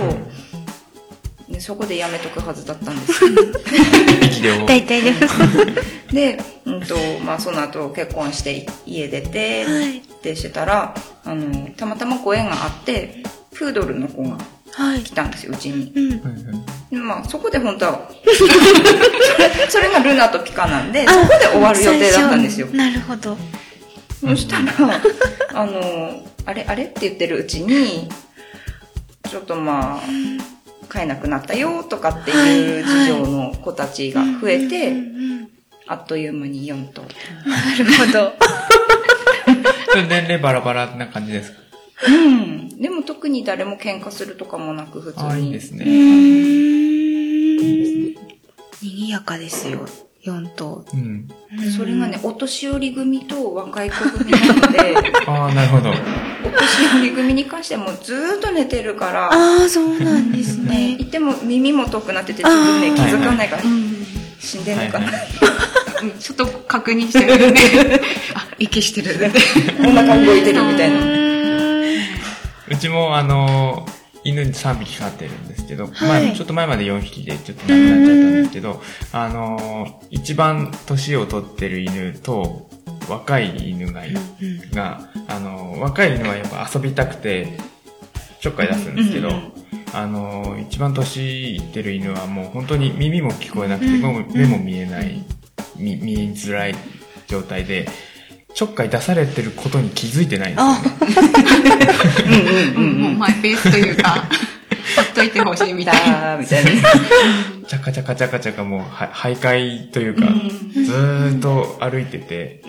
でそこでやめとくはずだったんです。けど。[laughs] 大体でも。[laughs] で、うんと、まあ、その後結婚して家出て、はい。ってしてたら、あの、たまたまご縁があって、プードルの子がはい来。たんですよ、うちに。うん。まあ、そこで本当は、[laughs] それがルナとピカなんで、そこで終わる予定だったんですよなるほど。そしたら、[laughs] あの、あれあれって言ってるうちに、ちょっとまあ、飼えなくなったよとかっていう事情の子たちが増えて、あっという間に4頭。なるほど。[laughs] 年齢バラバラな感じですか？うん。でも特に誰も喧嘩するとかもなく普通に。ああ、いいですうね。賑やかですよ。4頭。うん。それがね、お年寄り組と若い子組なので、[laughs] ああ、なるほど。お年寄り組に関してはもうずーっと寝てるから、ああ、そうなんですね、ね。いても耳も遠くなってて自分で気づかないから、うん死んでんのかな、はい [laughs] ちょっと確認してるね。[laughs] あ、息してるって。お腹動いてるみたいな。うちも、あの、犬3匹飼ってるんですけど、はい。前ちょっと前まで4匹でちょっと亡くなっちゃったんですけど、あの、一番年を取ってる犬と若い犬がいが、あの、若い犬はやっぱ遊びたくて、ちょっかい出すんですけど、あの、一番年いってる犬はもう本当に耳も聞こえなくて、もう目も見えない、見見えづらい状態で、ちょっかい出されてることに気づいてないんですよね。[laughs] もうマイペースというか、[laughs] ほっといてほしいみたいな。みたいな。チャカチャカチャカチャカもうは徘徊というか、ずーっと歩いてて、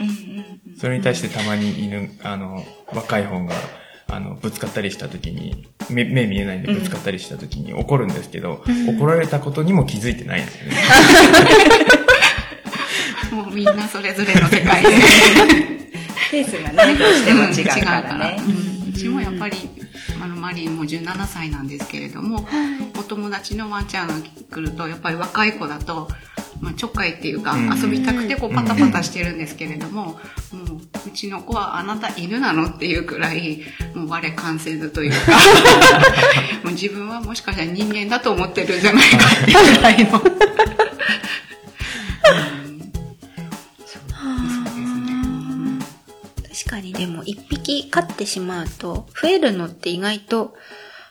それに対してたまに犬、あの、若い方が、あの、ぶつかったりした時に、目、目見えないんでぶつかったりした時に怒るんですけど、怒られたことにも気づいてないんですよね。[laughs] もうみんなそれぞれの世界で。ペースがね、どうしても違うからね。うんうちもやっぱり、あの、マリンも17歳なんですけれども、お友達のワンちゃんが来ると、やっぱり若い子だと、まあ、ちょっかいっていうか、うん遊びたくてこうパタパタしてるんですけれども、もう、うちの子はあなた犬なのっていうくらい、もう我関せずというか、[laughs] もう自分はもしかしたら人間だと思ってるんじゃないかっていうくらいの。確かにでも一匹飼ってしまうと、増えるのって意外と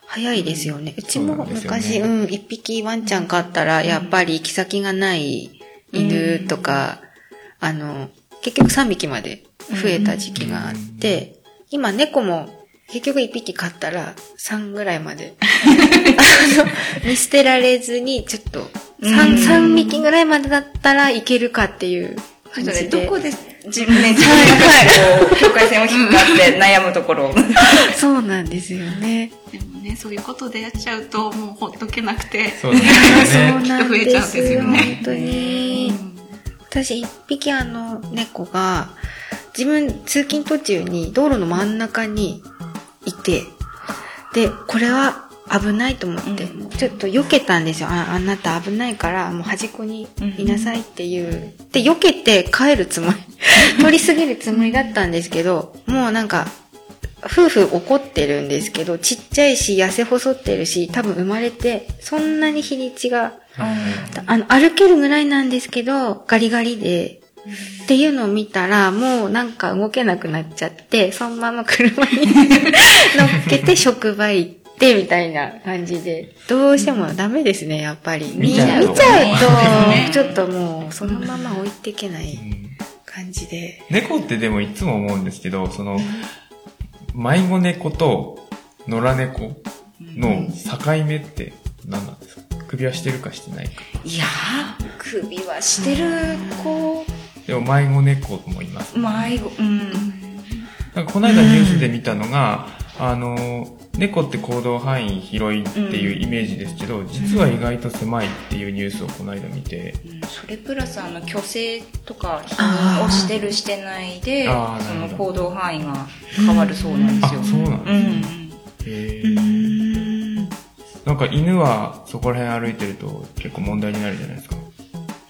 早いですよね。うちも昔、うん、一匹ワンちゃん飼ったら、やっぱり行き先がない犬とか、あの、結局3匹まで増えた時期があって、今猫も結局1匹飼ったら3ぐらいまで、[laughs] あの、見捨てられずに、ちょっと3、三匹ぐらいまでだったらいけるかっていうどこで自分ね、自分がこう、境界線を引っかって悩むところ。そうなんですよね。でもね、そういうことでやっちゃうと、もうほっとけなくて。そうですよね。なん増えちゃうんですよね本当に。私、一匹あの、猫が、自分、通勤途中に道路の真ん中にいて、で、これは危ないと思って、ちょっと避けたんですよ。ああなた危ないから、もう端っこにいなさいっていう。で、避けて帰るつもり、[laughs] 通り過ぎるつもりだったんですけど、もうなんか、夫婦怒ってるんですけど、ちっちゃいし、痩せ細ってるし、多分生まれて、そんなに日にちがあの、歩けるぐらいなんですけど、ガリガリで、っていうのを見たら、もうなんか動けなくなっちゃって、そのまま車に [laughs] 乗っけて職場行って、みたいな感じで、どうしてもダメですね、やっぱり。見ちゃうと見ちゃうねと、ちょっともう、そのまま置いていけないうん感じで。猫ってでもいつも思うんですけど、その、迷子猫と野良猫の境目って何なんですか？首輪してるかしてないか。いやー、首はしてる子、でも迷子猫もいます。迷子、うん。なんかこの間ニュースで見たのが、あの、猫って行動範囲広いっていうイメージですけど、実は意外と狭いっていうニュースをこの間見て、それプラスあの虚勢とか否認をしてるしてないでその行動範囲が変わるそうなんですよ。あそうなんうですんへーなんか犬はそこら辺歩いてると結構問題になるじゃないですか。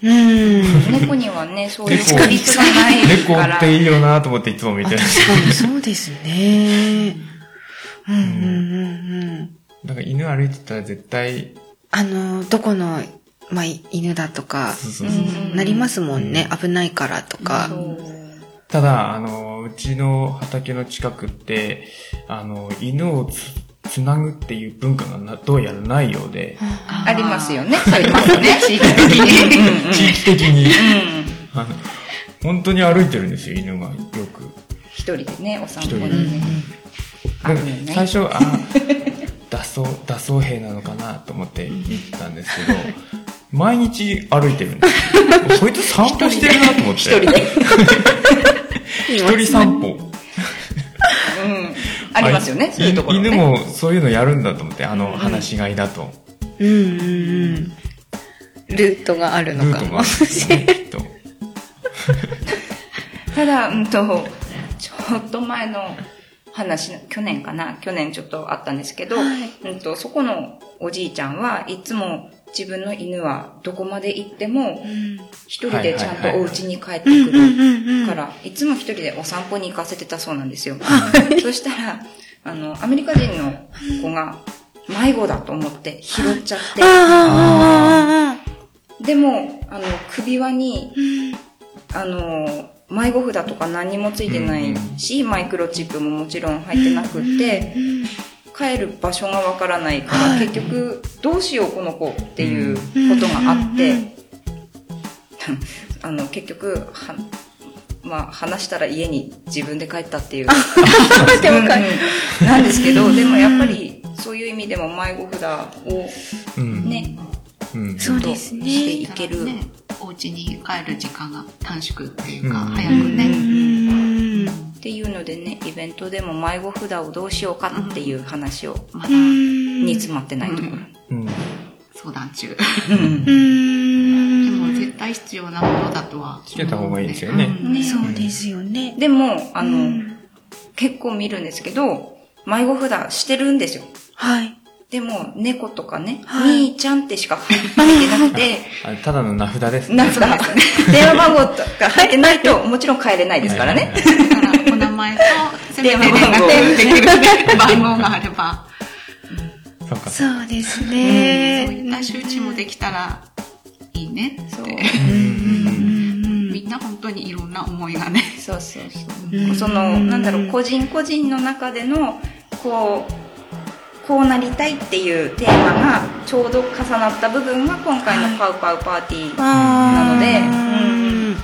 うん。猫にはね [laughs] そういう猫確率がない猫から。っていいよなと思っていつも見あてる。確かにそうですね。うんうんうんうん。なんか犬歩いてたら絶対、あの、どこの、まあ、犬だとか、そうそうそううんなりますもんね。危ないからとか。ただ、あの、うちの畑の近くって、あの、犬をつつなぐっていう文化がなどうやらないようで、ありますよね。そういうのね、[laughs] 地域的に。地域的に、うん。あの、本当に歩いてるんですよ、犬がよく。一人でね、お散歩にね。あるよね最初、あ、脱走、[laughs] 脱走兵なのかなと思って見てたんですけど、[laughs] 毎日歩いてるんですよ。こいつ散歩してるなと思って。一人で。一人散歩。うん。ありますよね、そういうところね。犬もそういうのやるんだと思って、あの、話し飼いだと。うんうんうん。ルートがあるルのかもートがあるんですよね、きっと。[laughs] ただ、うんと、ちょっと前の話の、去年かな？去年ちょっとあったんですけど、うんと、そこのおじいちゃんはいつも自分の犬はどこまで行っても、一人でちゃんとお家に帰ってくるから、いつも一人でお散歩に行かせてたそうなんですよ。[laughs] そしたら、あの、アメリカ人の子が迷子だと思って拾っちゃって、あでも、あの、首輪に、あの、迷子札とか何もついてないし、マイクロチップももちろん入ってなくって、帰る場所がわからないから、結局、どうしようこの子っていうことがあって、[laughs] あの、結局、は、まあ、話したら家に自分で帰ったっていう。[laughs] うんうんなんですけど、でもやっぱり、そういう意味でも迷子札をうん。ね、うん。そうですねしていける。家に帰る時間が短縮っていうか、うん早くね。うんっていうのでね、イベントでも迷子札をどうしようかっていう話を、まだに詰まってないところ。うん。相談中。うんでも絶対必要なものだとは。つけた方がいいですよねうんそうですよね。でも、あの、結構見るんですけど、迷子札してるんですよ。はい。でも、猫とかね、はいみーちゃんってしか入ってなくて、[laughs] ただの名札ですね。なんか、[laughs] 電話番号とか入ってないと、もちろん帰れないですからね。だから、お名前と、電話番号絡できるね番号があれば、そうか。そうですそうね。いった周知もできたらいいねって。そう。みんな本当にいろんな思いがね。そうそうそう。その、なんだろう、個人個人の中での、こう、こうなりたいっていうテーマがちょうど重なった部分が今回のパウパウパーティーなので、うん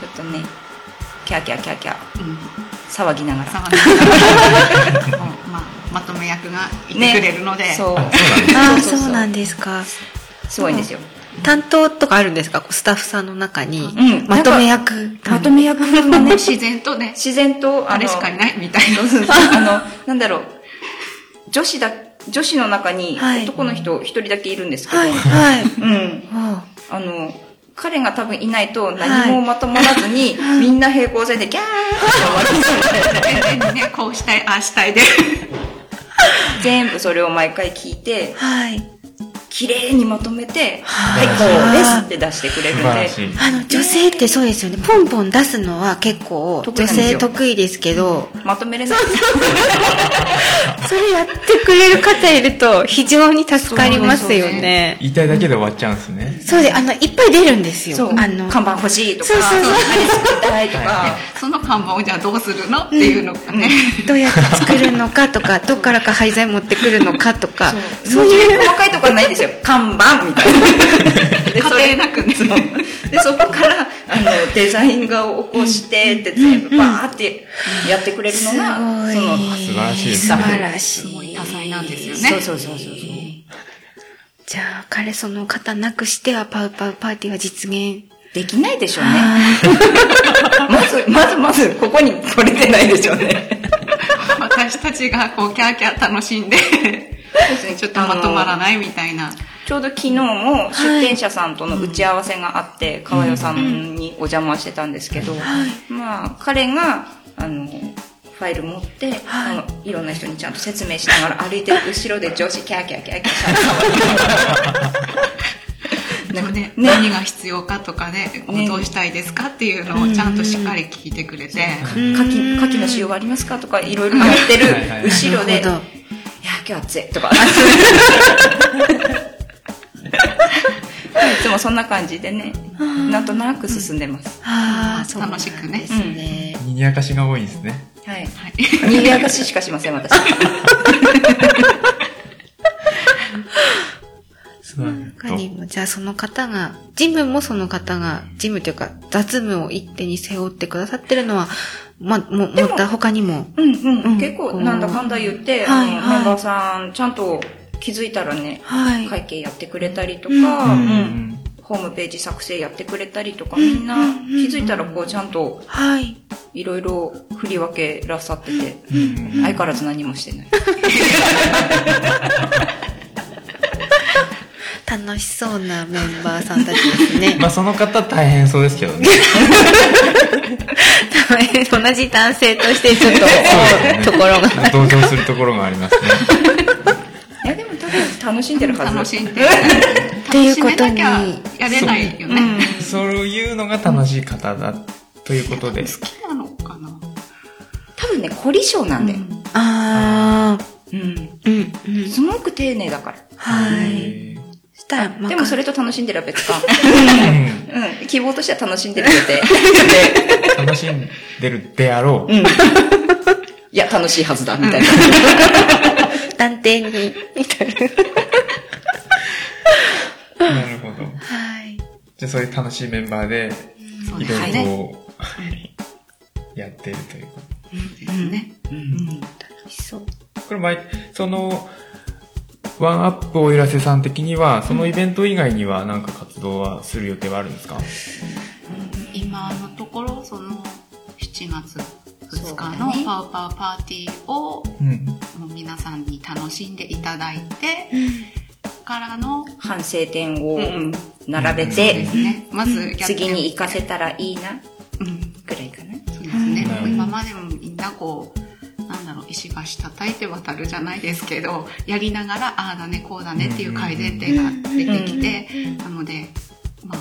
ちょっとね、キャーキャーキャーキャーうん。騒ぎながら。まあ、まとめ役がいてくれるので、そう。ああ、そうなんですか。すごいんですよ。担当とかあるんですか？こうスタッフさんの中に。うんまとめ役。まとめ役がね、[laughs] 自然とね、自然と、あれしかいないみたいな。あの、なんだろう、女子だ、女子の中にはい男の人一人だけいるんですけど、はい、はい。うん。おあの、彼が多分いないと何もまとまらずに、[laughs] みんな平行線でギャーって終わるんですよね。全 [laughs] 然ね、こうしたい、ああしたいで。[laughs] 全部それを毎回聞いて、はい。綺麗にまとめて、ははいい、こうですって出してくれるんで。あの、女性ってそうですよね。ポンポン出すのは結構、女性得意ですけど、まとめれない。それやってくれる方いると非常に助かりますよね。言いたいだけで終わっちゃうんですね。そうで、あの、いっぱい出るんですよ。あの、看板欲しいとか、そうそうそう作りたいとか、その看板をじゃあどうするのっていうのがね。どうやって作るのかとか、[laughs] どっからか廃材持ってくるのかとか、そうういうう、細かいとこはないんですよ。看板みたいな。[laughs] でそれ家庭なくね。で、そこから、あの、デザイン画を起こしてって全部バーってやってくれるのが、すその、ごい。素晴らしいです素ね晴らしい。多彩なんですよねそうそうそうそう。じゃあ、彼その方なくしては、パウパウパーティーは実現。できないでしょうね。まず、まずまず、ここに来れてないでしょうね。私たちがこう、キャーキャー楽しんで、ちょっとまとまらないみたいな。ちょうど昨日も出店者さんとの打ち合わせがあって、川代さんにお邪魔してたんですけど、まあ、彼が、あの、ファイル持って、あのいろんな人にちゃんと説明しながら歩いてる [laughs] 後ろで女子キャーキャーキャーキャーでもね、ね何が必要かとかね、こうどうしたいですかっていうのをちゃんとしっかり聞いてくれて、牡蠣、の塩はありますかとかいろいろ言ってるはいはい後ろで、いや今日暑いとか。いつもそんな感じでね、なんとなく進んでます。ああ、楽しくねですね。賑やかしが多いですね。はい。はい。賑やかししかしません、私。そうなん他にも、じゃあその方が、ジムもその方が、ジムというか雑務を一手に背負ってくださってるのは、ま、も、もった他にも。うんうん。うん結構、なんだかんだ言って、はいはいメンバーさん、ちゃんと気づいたらね、はい。会計やってくれたりとか、うんうんうんホームページ作成やってくれたりとか、みんな気づいたらこう、ちゃんとはい。いろいろ振り分けらっしゃってて、うん相変わらず何もしてない。[laughs] 楽しそうなメンバーさんたちですね。[laughs] まあその方大変そうですけどね。[laughs] 同じ男性としてちょっとねところが。同情するところがありますね。いや、でも多分楽しんでるはず。楽しんで。ていうことに楽しめなきゃやれないよね。そういうのが楽しい方だということで。好き分ね、凝り性なんだよ。ああ、うん。うん、うん。すごく丁寧だから。はい。したら、まあでもそれと楽しんでるは別か。ー [laughs] うん。希望としては楽しんでる予定。[laughs] うん楽しんでるであろう。うん。いや、楽しいはずだ、みたいな。[laughs] 断定に、みたいな。なるほど。はい。じゃあそういう楽しいメンバーで、イそうですね。ベントをやっているというこですね。楽しそう。これ前、その、ワンアップおいらせさん。的には、そのイベント以外には何か活動はする予定はあるん。ですかうん。今のところ、その、7月2日のパウパウパーティーを、うん。皆さん。に楽しん。でいただいて、からの、反省点を並べそうて、ね。まず次に活かせたらいいな、うん。ぐらいかな。今までもみんなこう、なんだろう、石橋叩いて渡るじゃないですけど、やりながら、ああだね、こうだねっていう改善点が出てきて、なので、まあ、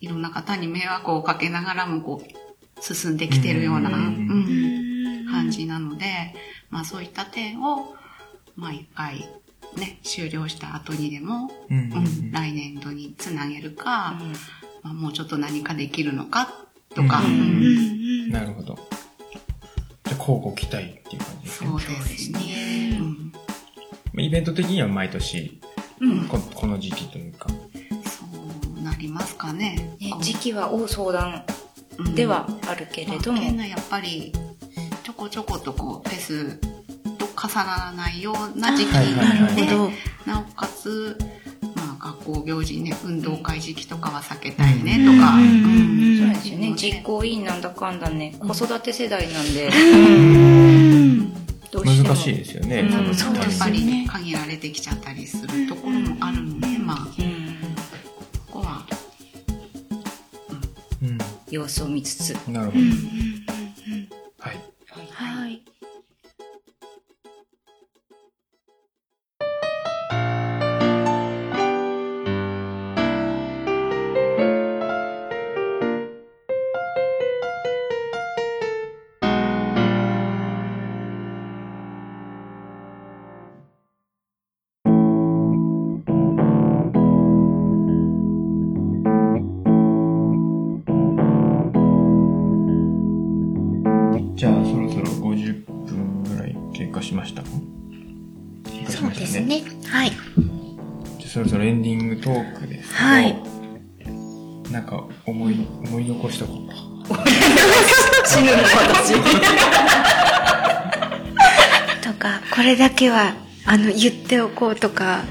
いろんな方に迷惑をかけながらも、こう、進んできてるような、ううんん、感じなので、まあそういった点を、まあ一回、ね、終了した後にでも、うんうん来年度につなげるか、まあ、もうちょっと何かできるのかとか、うんうんなるほど。じゃあ、交互期待っていう感じですね。そうですね。うんイベント的には毎年、うんここの時期というか。そうなりますかね。ね時期は大相談うんではあるけれども、まあ県内やっぱりちょこちょことこうフェスと重ならないような時期なので、なおかつ、行行事ね、運動会時期とかは避けたいねとか、うん。うん。そうですよね。実行委員なんだかんだね、子育て世代なんで、どうしても難しいですよね。うんそのそうやっぱですよね。り限られてきちゃったりするところもあるので、まあ、うんここは、うん。様子を見つつ。なるほど。けは、あの、言っておこうとか、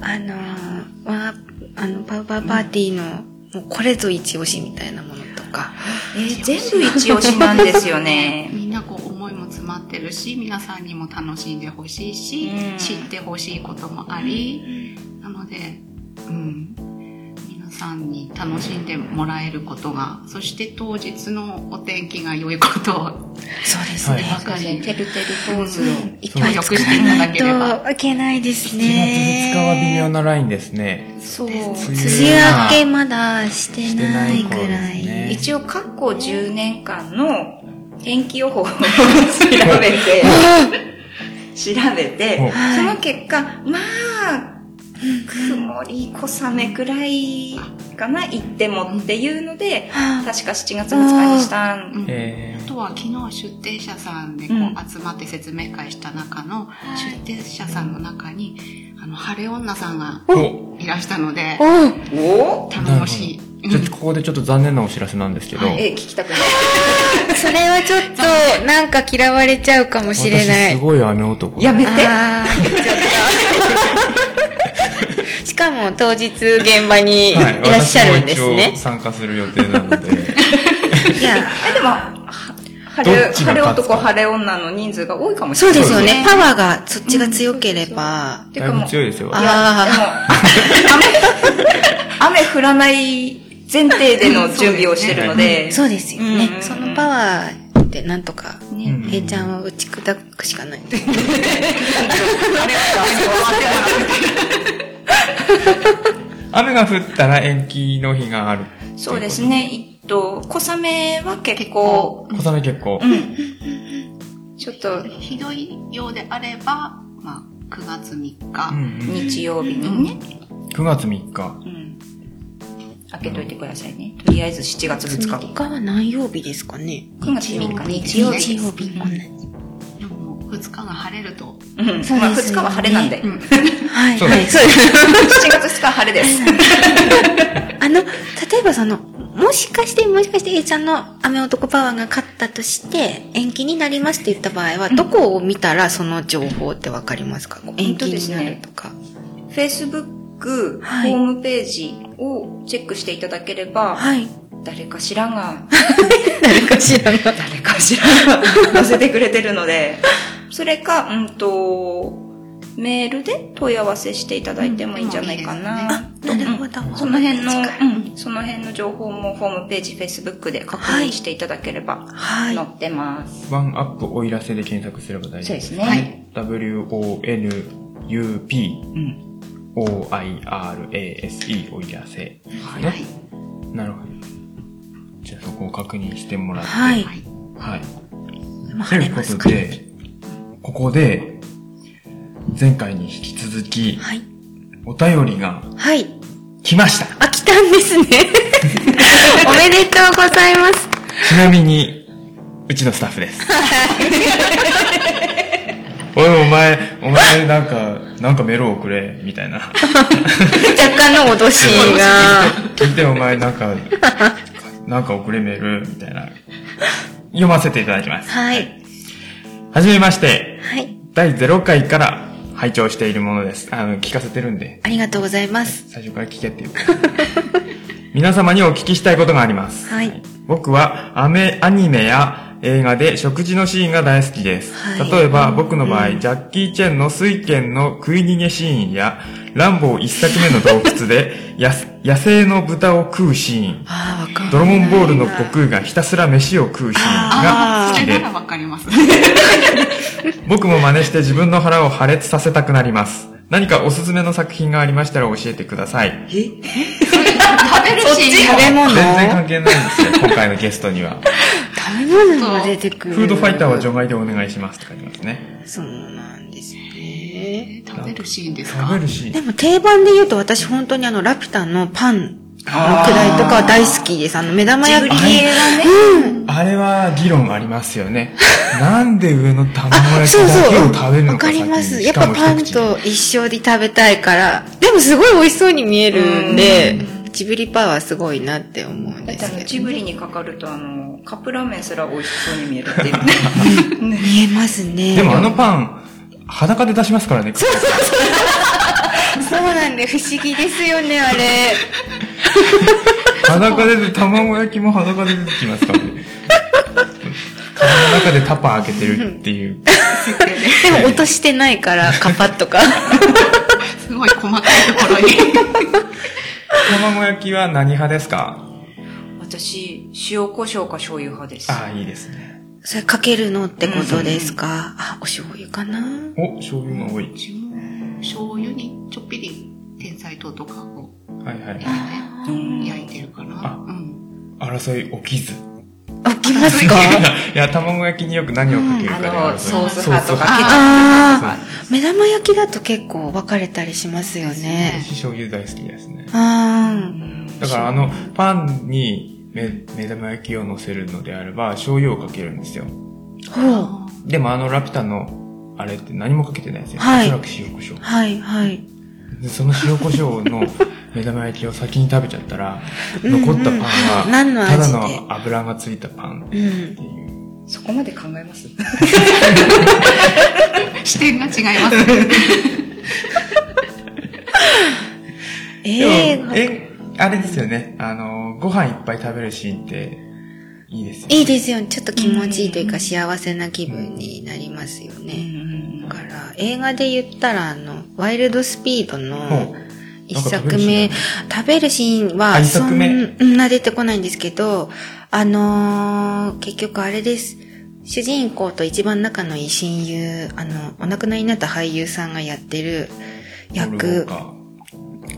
あのー、わあの、パウパーパーティーの、もうこれぞ一押しみたいなものとか、えー全部一押しなんですよね。[laughs] みんなこう思いも詰まってるし、皆さんにも楽しんでほしいし、うん。知ってほしいこともあり、なので、うん、皆さんに楽しんでもらえることが、そして当日のお天気が良いことを、そうですはいね。ばかりてるてるポーズを。協力していただければ。といけないです7ね。月2日は微妙なラインですね。そう。梅雨明けまだしてないぐらい。ね一応過去10年間の天気予報を調べて、調べて、その結果、まあ、曇り小雨くらいかな、行ってもっていうので、はあ確か7月2日にしたん。うんえあとは昨日出店者さんでこう集まって説明会した中の出店者さんの中にあの晴れ女さんがいらしたのでおお頼もしい。ちょっとここでちょっと残念なお知らせなんですけど、え、聞きたくない。[laughs] それはちょっと、なんか嫌われちゃうかもしれない。私すごい雨男。やめて。しかも当日現場にいはいらっしゃるんです私も一ね応。参加する予定なので、いや、[laughs] え、でも、は晴れ、晴れ男、晴れ女の人数が多いかもしそれない。うですよね。パワーがそっちが強ければ。てかもう強いですよ。あいや、でも、雨、[laughs] 雨降らない前提での準備をしてるので、そうですよねう。んそのパワーでなんとか、ねうん平ちゃんを打ち砕くしかない。[laughs] [laughs] 雨が降ったら延期の日がある。そうです。ね。えっと、小雨は結構、小雨結構。うん。ちょっと、ひどいようであれば、まあ、9月3日、うんうん日曜日にね、9月3日。うん。開けといてくださいね。とりあえず7月2日。3日は何曜日ですかね9月3日日曜日。日曜日。同じでも2日が晴れると、うん。そうまあ2ですよね日は晴れなんで。うんはい、そうです。7月2日は晴れです。[laughs] あの、例えばその、もしかして、もしかして A ちゃんの雨男パワーが勝ったとして、延期になりますって言った場合は、どこを見たらその情報ってわかりますか？延期になるとか。Facebook、はいホームページをチェックしていただければ、はい。誰かしらが、[laughs] 誰かしらが。誰かしらが載せてくれてるので、それか、うんと、メールで問い合わせしていただいてもいいんじゃないかな。あ、なるほど。その辺の、うん、その辺の情報もホームページ、Facebook で確認していただければはい載ってます。ワンアップおいらせで検索すれば大丈夫そうですね。W-O-N-U-P うん。O-I-R-A-S-E おいらせですね。はいなるほど。じゃあそこを確認してもらって。はい。はいということで、ここで、前回に引き続き、はい。お便りがはい。来ました。あ、来たんですね。[laughs] おめでとうございます。ちなみに、うちのスタッフです。[laughs] おい、お前、お前、なんか、なんかメールをくれ、みたいな。若干の脅しが。聞いて、お前、なんか、[laughs] なんか送れメール、みたいな。読ませていただきます。はい。はじめまして、はい。第0回から拝聴しているものです。あの、聞かせてるんで、ありがとうございます。最初から聞けっていう。[laughs] 皆様にお聞きしたいことがあります。はい。僕はアメ、アニメや映画で食事のシーンが大好きです。はい例えば僕の場合、ジャッキー・チェンの水拳の食い逃げシーンや、ランボー一作目の洞窟で [laughs] や野生の豚を食うシーン、ああ、わかる。ドラゴンボールの悟空がひたすら飯を食うシーンが好きです。[laughs] 僕も真似して自分の腹を破裂させたくなります。何かおすすめの作品がありましたら教えてください。[laughs] 食べるシーン食べ物？全然関係ないんですよ、今回のゲストには。食べ物が出てくる。フードファイターは除外でお願いしますって書いてますね。そうなんですね。えー食べるシーンですか？食べるシーン。でも定番で言うと私本当にあのラピュタのパンのくらいとかは大好きです。あの目玉焼き。系が。あれは議論ありますよね。[laughs] なんで上の卵焼きそうだけそう。を食べるのわかかります。やっぱパンと一緒に食べたいから。でもすごい美味しそうに見えるんで、ジブリパワーすごいなって思うんだってあの、ですけど。ジブリにかかると、あの、カップラーメンすら美味しそうに見えるっていう。見えますね。でもあのパン、裸で出しますからね。そうなんで不思議ですよね、あれ。裸で、卵焼きも裸で出てきますからね。中でタッパー開けてるっていう。でも落としてないから、カパッとか。[laughs] すごい細かいところに。[laughs] 卵焼きは何派ですか？私、塩胡椒か醤油派です。ああ、いいですね。それかけるのってことですか、あ、お醤油かな？お、醤油が多い。醤油にちょっぴり天才糖とかをはいはい。うん焼いてるかな。あうん。争い起きず。起きますか？[laughs] いや、卵焼きによく何をかけるかでソース派とか、ケチャップとか。あ、目玉焼きだと結構分かれたりしますよね。私醤油大好きですね。あだからあの、パンに目目玉焼きを乗せるのであれば、醤油をかけるんですよ。あ、ほう。でもあのラピュタの、あれって何もかけてないんですよ。はいおそらく塩コショウ。はい、はい。でその塩コショウの目玉焼きを先に食べちゃったら、残ったパンうんは、ただの油がついたパンってうん。いう。そこまで考えます？[laughs] 視点が違います。えでもえ、あれですよね。あの、ご飯いっぱい食べるシーンって、いいですよね。いいですよね。ちょっと気持ちいいというか幸せな気分になりますよね。だから、映画で言ったら、あの、ワイルドスピードほのう一作目、食べるシーンは、そんな出てこないんですけど、あのー結局あれです。主人公と一番仲のいい親友、あの、お亡くなりになった俳優さんがやってる役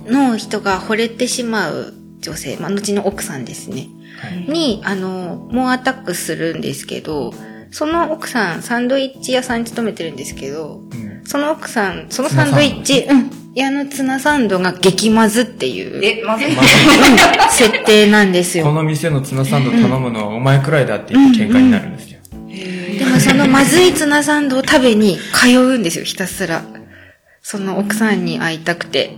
の人が惚れてしまう女性、まあ、後の奥さんですね。ーはい。に、あの、猛アタックするんですけど、その奥さん、サンドイッチ屋さんに勤めてるんですけど、うんその奥さん、そのサンドイッチ、うん、いやあのツナサンドが激まずっていう、え、まずい。うん設定なんですよ。この店のツナサンド頼むのはお前くらいだって言って喧嘩になるんですよ。でもそのまずいツナサンドを食べに通うんですよ、ひたすら。その奥さんに会いたくて。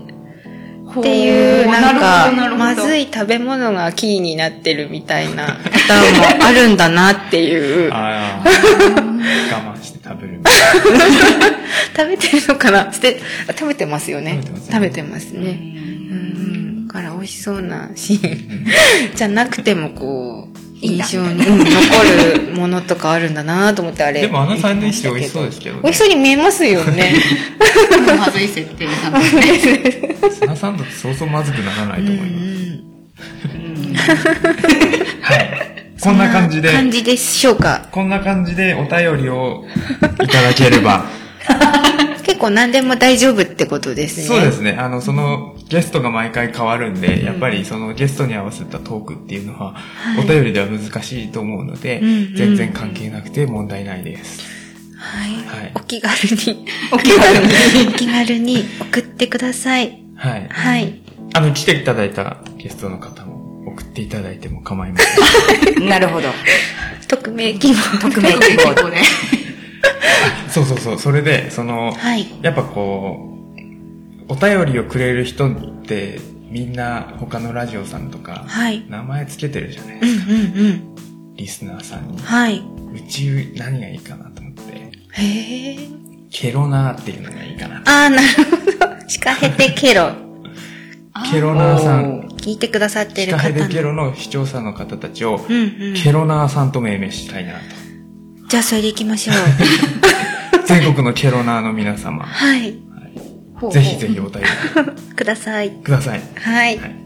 っていう、なんかまずい食べ物がキーになってるみたいなパターンもあるんだなっていう。ああ、我慢して食べるみたい食べてるのかな？捨て、あ食べてますよね。食べてますね食べてますね。うん。だから美味しそうなシーンじゃなくてもこう、印象にうん残るものとかあるんだなと思ってあれ。でもあのサンドイッチ美味しそうですけどね美味しそうに見えますよね。まずい設定なんですね。ツナサンドってそうそうまずくならないと思います。はい。こんな感じで、感じでしょうか。こんな感じでお便りをいただければ、結構何でも大丈夫ってことですね。そうですね。あの、その、ゲストが毎回変わるんで、やっぱりそのゲストに合わせたトークっていうのは、お便りでは難しいと思うので、うんうん全然関係なくて問題ないです。はい。はいお気軽に、お気軽に。[laughs] お気軽に送ってください。はい。はい。あの、来ていただいたゲストの方も送っていただいても構いません。[laughs] [laughs] なるほど。匿名希望。匿名希望。ここで。そうそうそう。それで、その、はい。やっぱこう、お便りをくれる人って、みんな他のラジオさんとか、はい。名前つけてるじゃないうんうんうん。リスナーさんに。はい。うち何がいいかなと思って。へえ。ケロナーっていうのがいいかな。あー、なるほど。シカヘデケロ。[laughs] ケロナーさん。聞いてくださってシカヘる方の。デケロの視聴者の方たちを、うんうん。ケロナーさんと命名したいなと。じゃあ、それで行きましょう。[laughs] [laughs] 全国のケロナーの皆様、はい。ぜひぜひお便り [laughs] ください。ください。はい。はい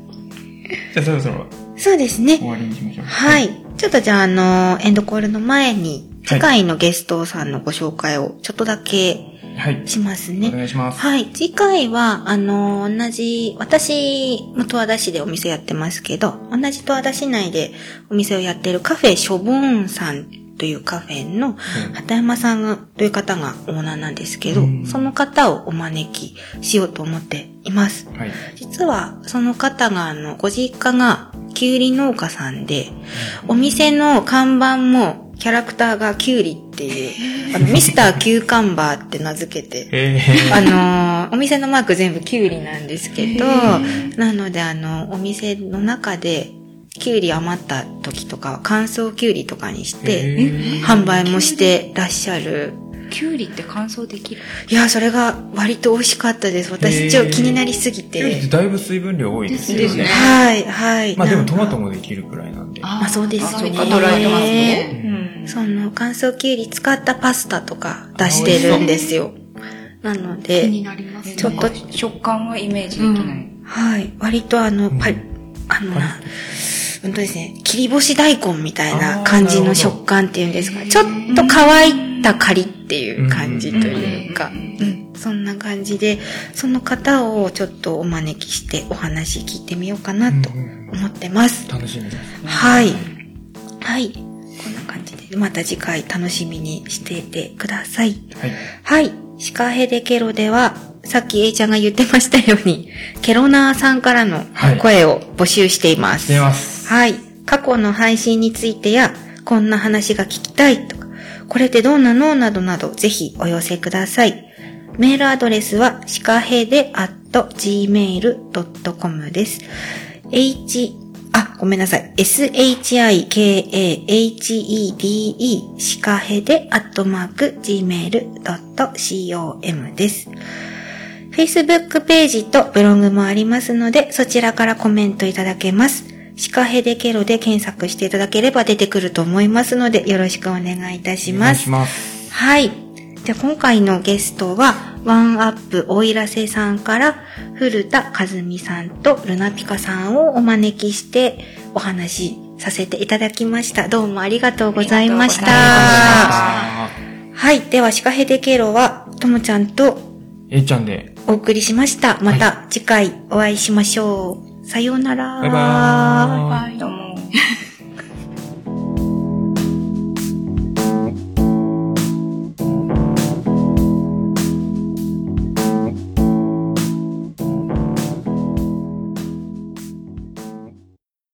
じゃあそろそろそうですね終。わりにしましょう。はい。ちょっとじゃあ、あの、エンドコールの前に、はい次回のゲストさんのご紹介をちょっとだけはい。しますおね。願いします。はい。次回は、あの、同じ、私も十和田市でお店やってますけど、同じ十和田市内でお店をやってるカフェショボーンさんというカフェの畑山さんが、という方がオーナーなんですけど、うん。その方をお招きしようと思っています。はい。実は、その方が、あの、ご実家が、キュウリ農家さんで、お店の看板も、キャラクターがキュウリっていう、あの、ミスターキューカンバーって名付けて、えあのーお店のマーク全部キュウリなんですけど、なので、あの、お店の中で、キュウリ余った時とかは乾燥キュウリとかにして、ー、販売もしてらっしゃる。キュウリって乾燥できる？いや、それが割と美味しかったです。私、ちょっと気になりすぎキュウリってて。だいぶ水分量多いですよね。ですねはい、はい。まあでもトマトもできるくらいなんで。まあそうですね。あそうかドライトマトねうんその乾燥キュウリ使ったパスタとか出してるんですよ。なの気にで、なりますね。ちょっと食感はイメージできない。はい。割とあの、パリ、あのな、うんとですね、切り干し大根みたいな感じの食感っていうんですか。ちょっと乾いたカリっていう感じというか、うん、そんな感じで、その方をちょっとお招きしてお話聞いてみようかなと思ってます。楽しみです。はい。はい。こんな感じで、また次回楽しみにしていてください。はい。はい。シカヘデケロでは、さっき A ちゃんが言ってましたように、ケロナーさんからのはい声を募集しています。してます。はい。過去の配信についてや、こんな話が聞きたいとか、これってどうなの？などなど、ぜひお寄せください。メールアドレスは、シカヘデ at gmail.com です。h, あ、ごめんなさい。shikahede シカヘデ at mark gmail.com です。Facebook ページとブログもありますので、そちらからコメントいただけます。シカヘデケロで検索していただければ出てくると思いますので、よろしくお願いいたしますお願いし。ます。はい。じゃあ今回のゲストは、ワンアップおいらせさんから、古田和美さんとルナピカさんをお招きして、お話しさせていただきました。どうもありがとうございました。はい。では、シカヘデケロは、ともちゃんとー A ちゃんで、お送りしました。また次回お会いしましょう。さようなら。バイバーイ。はいどうも。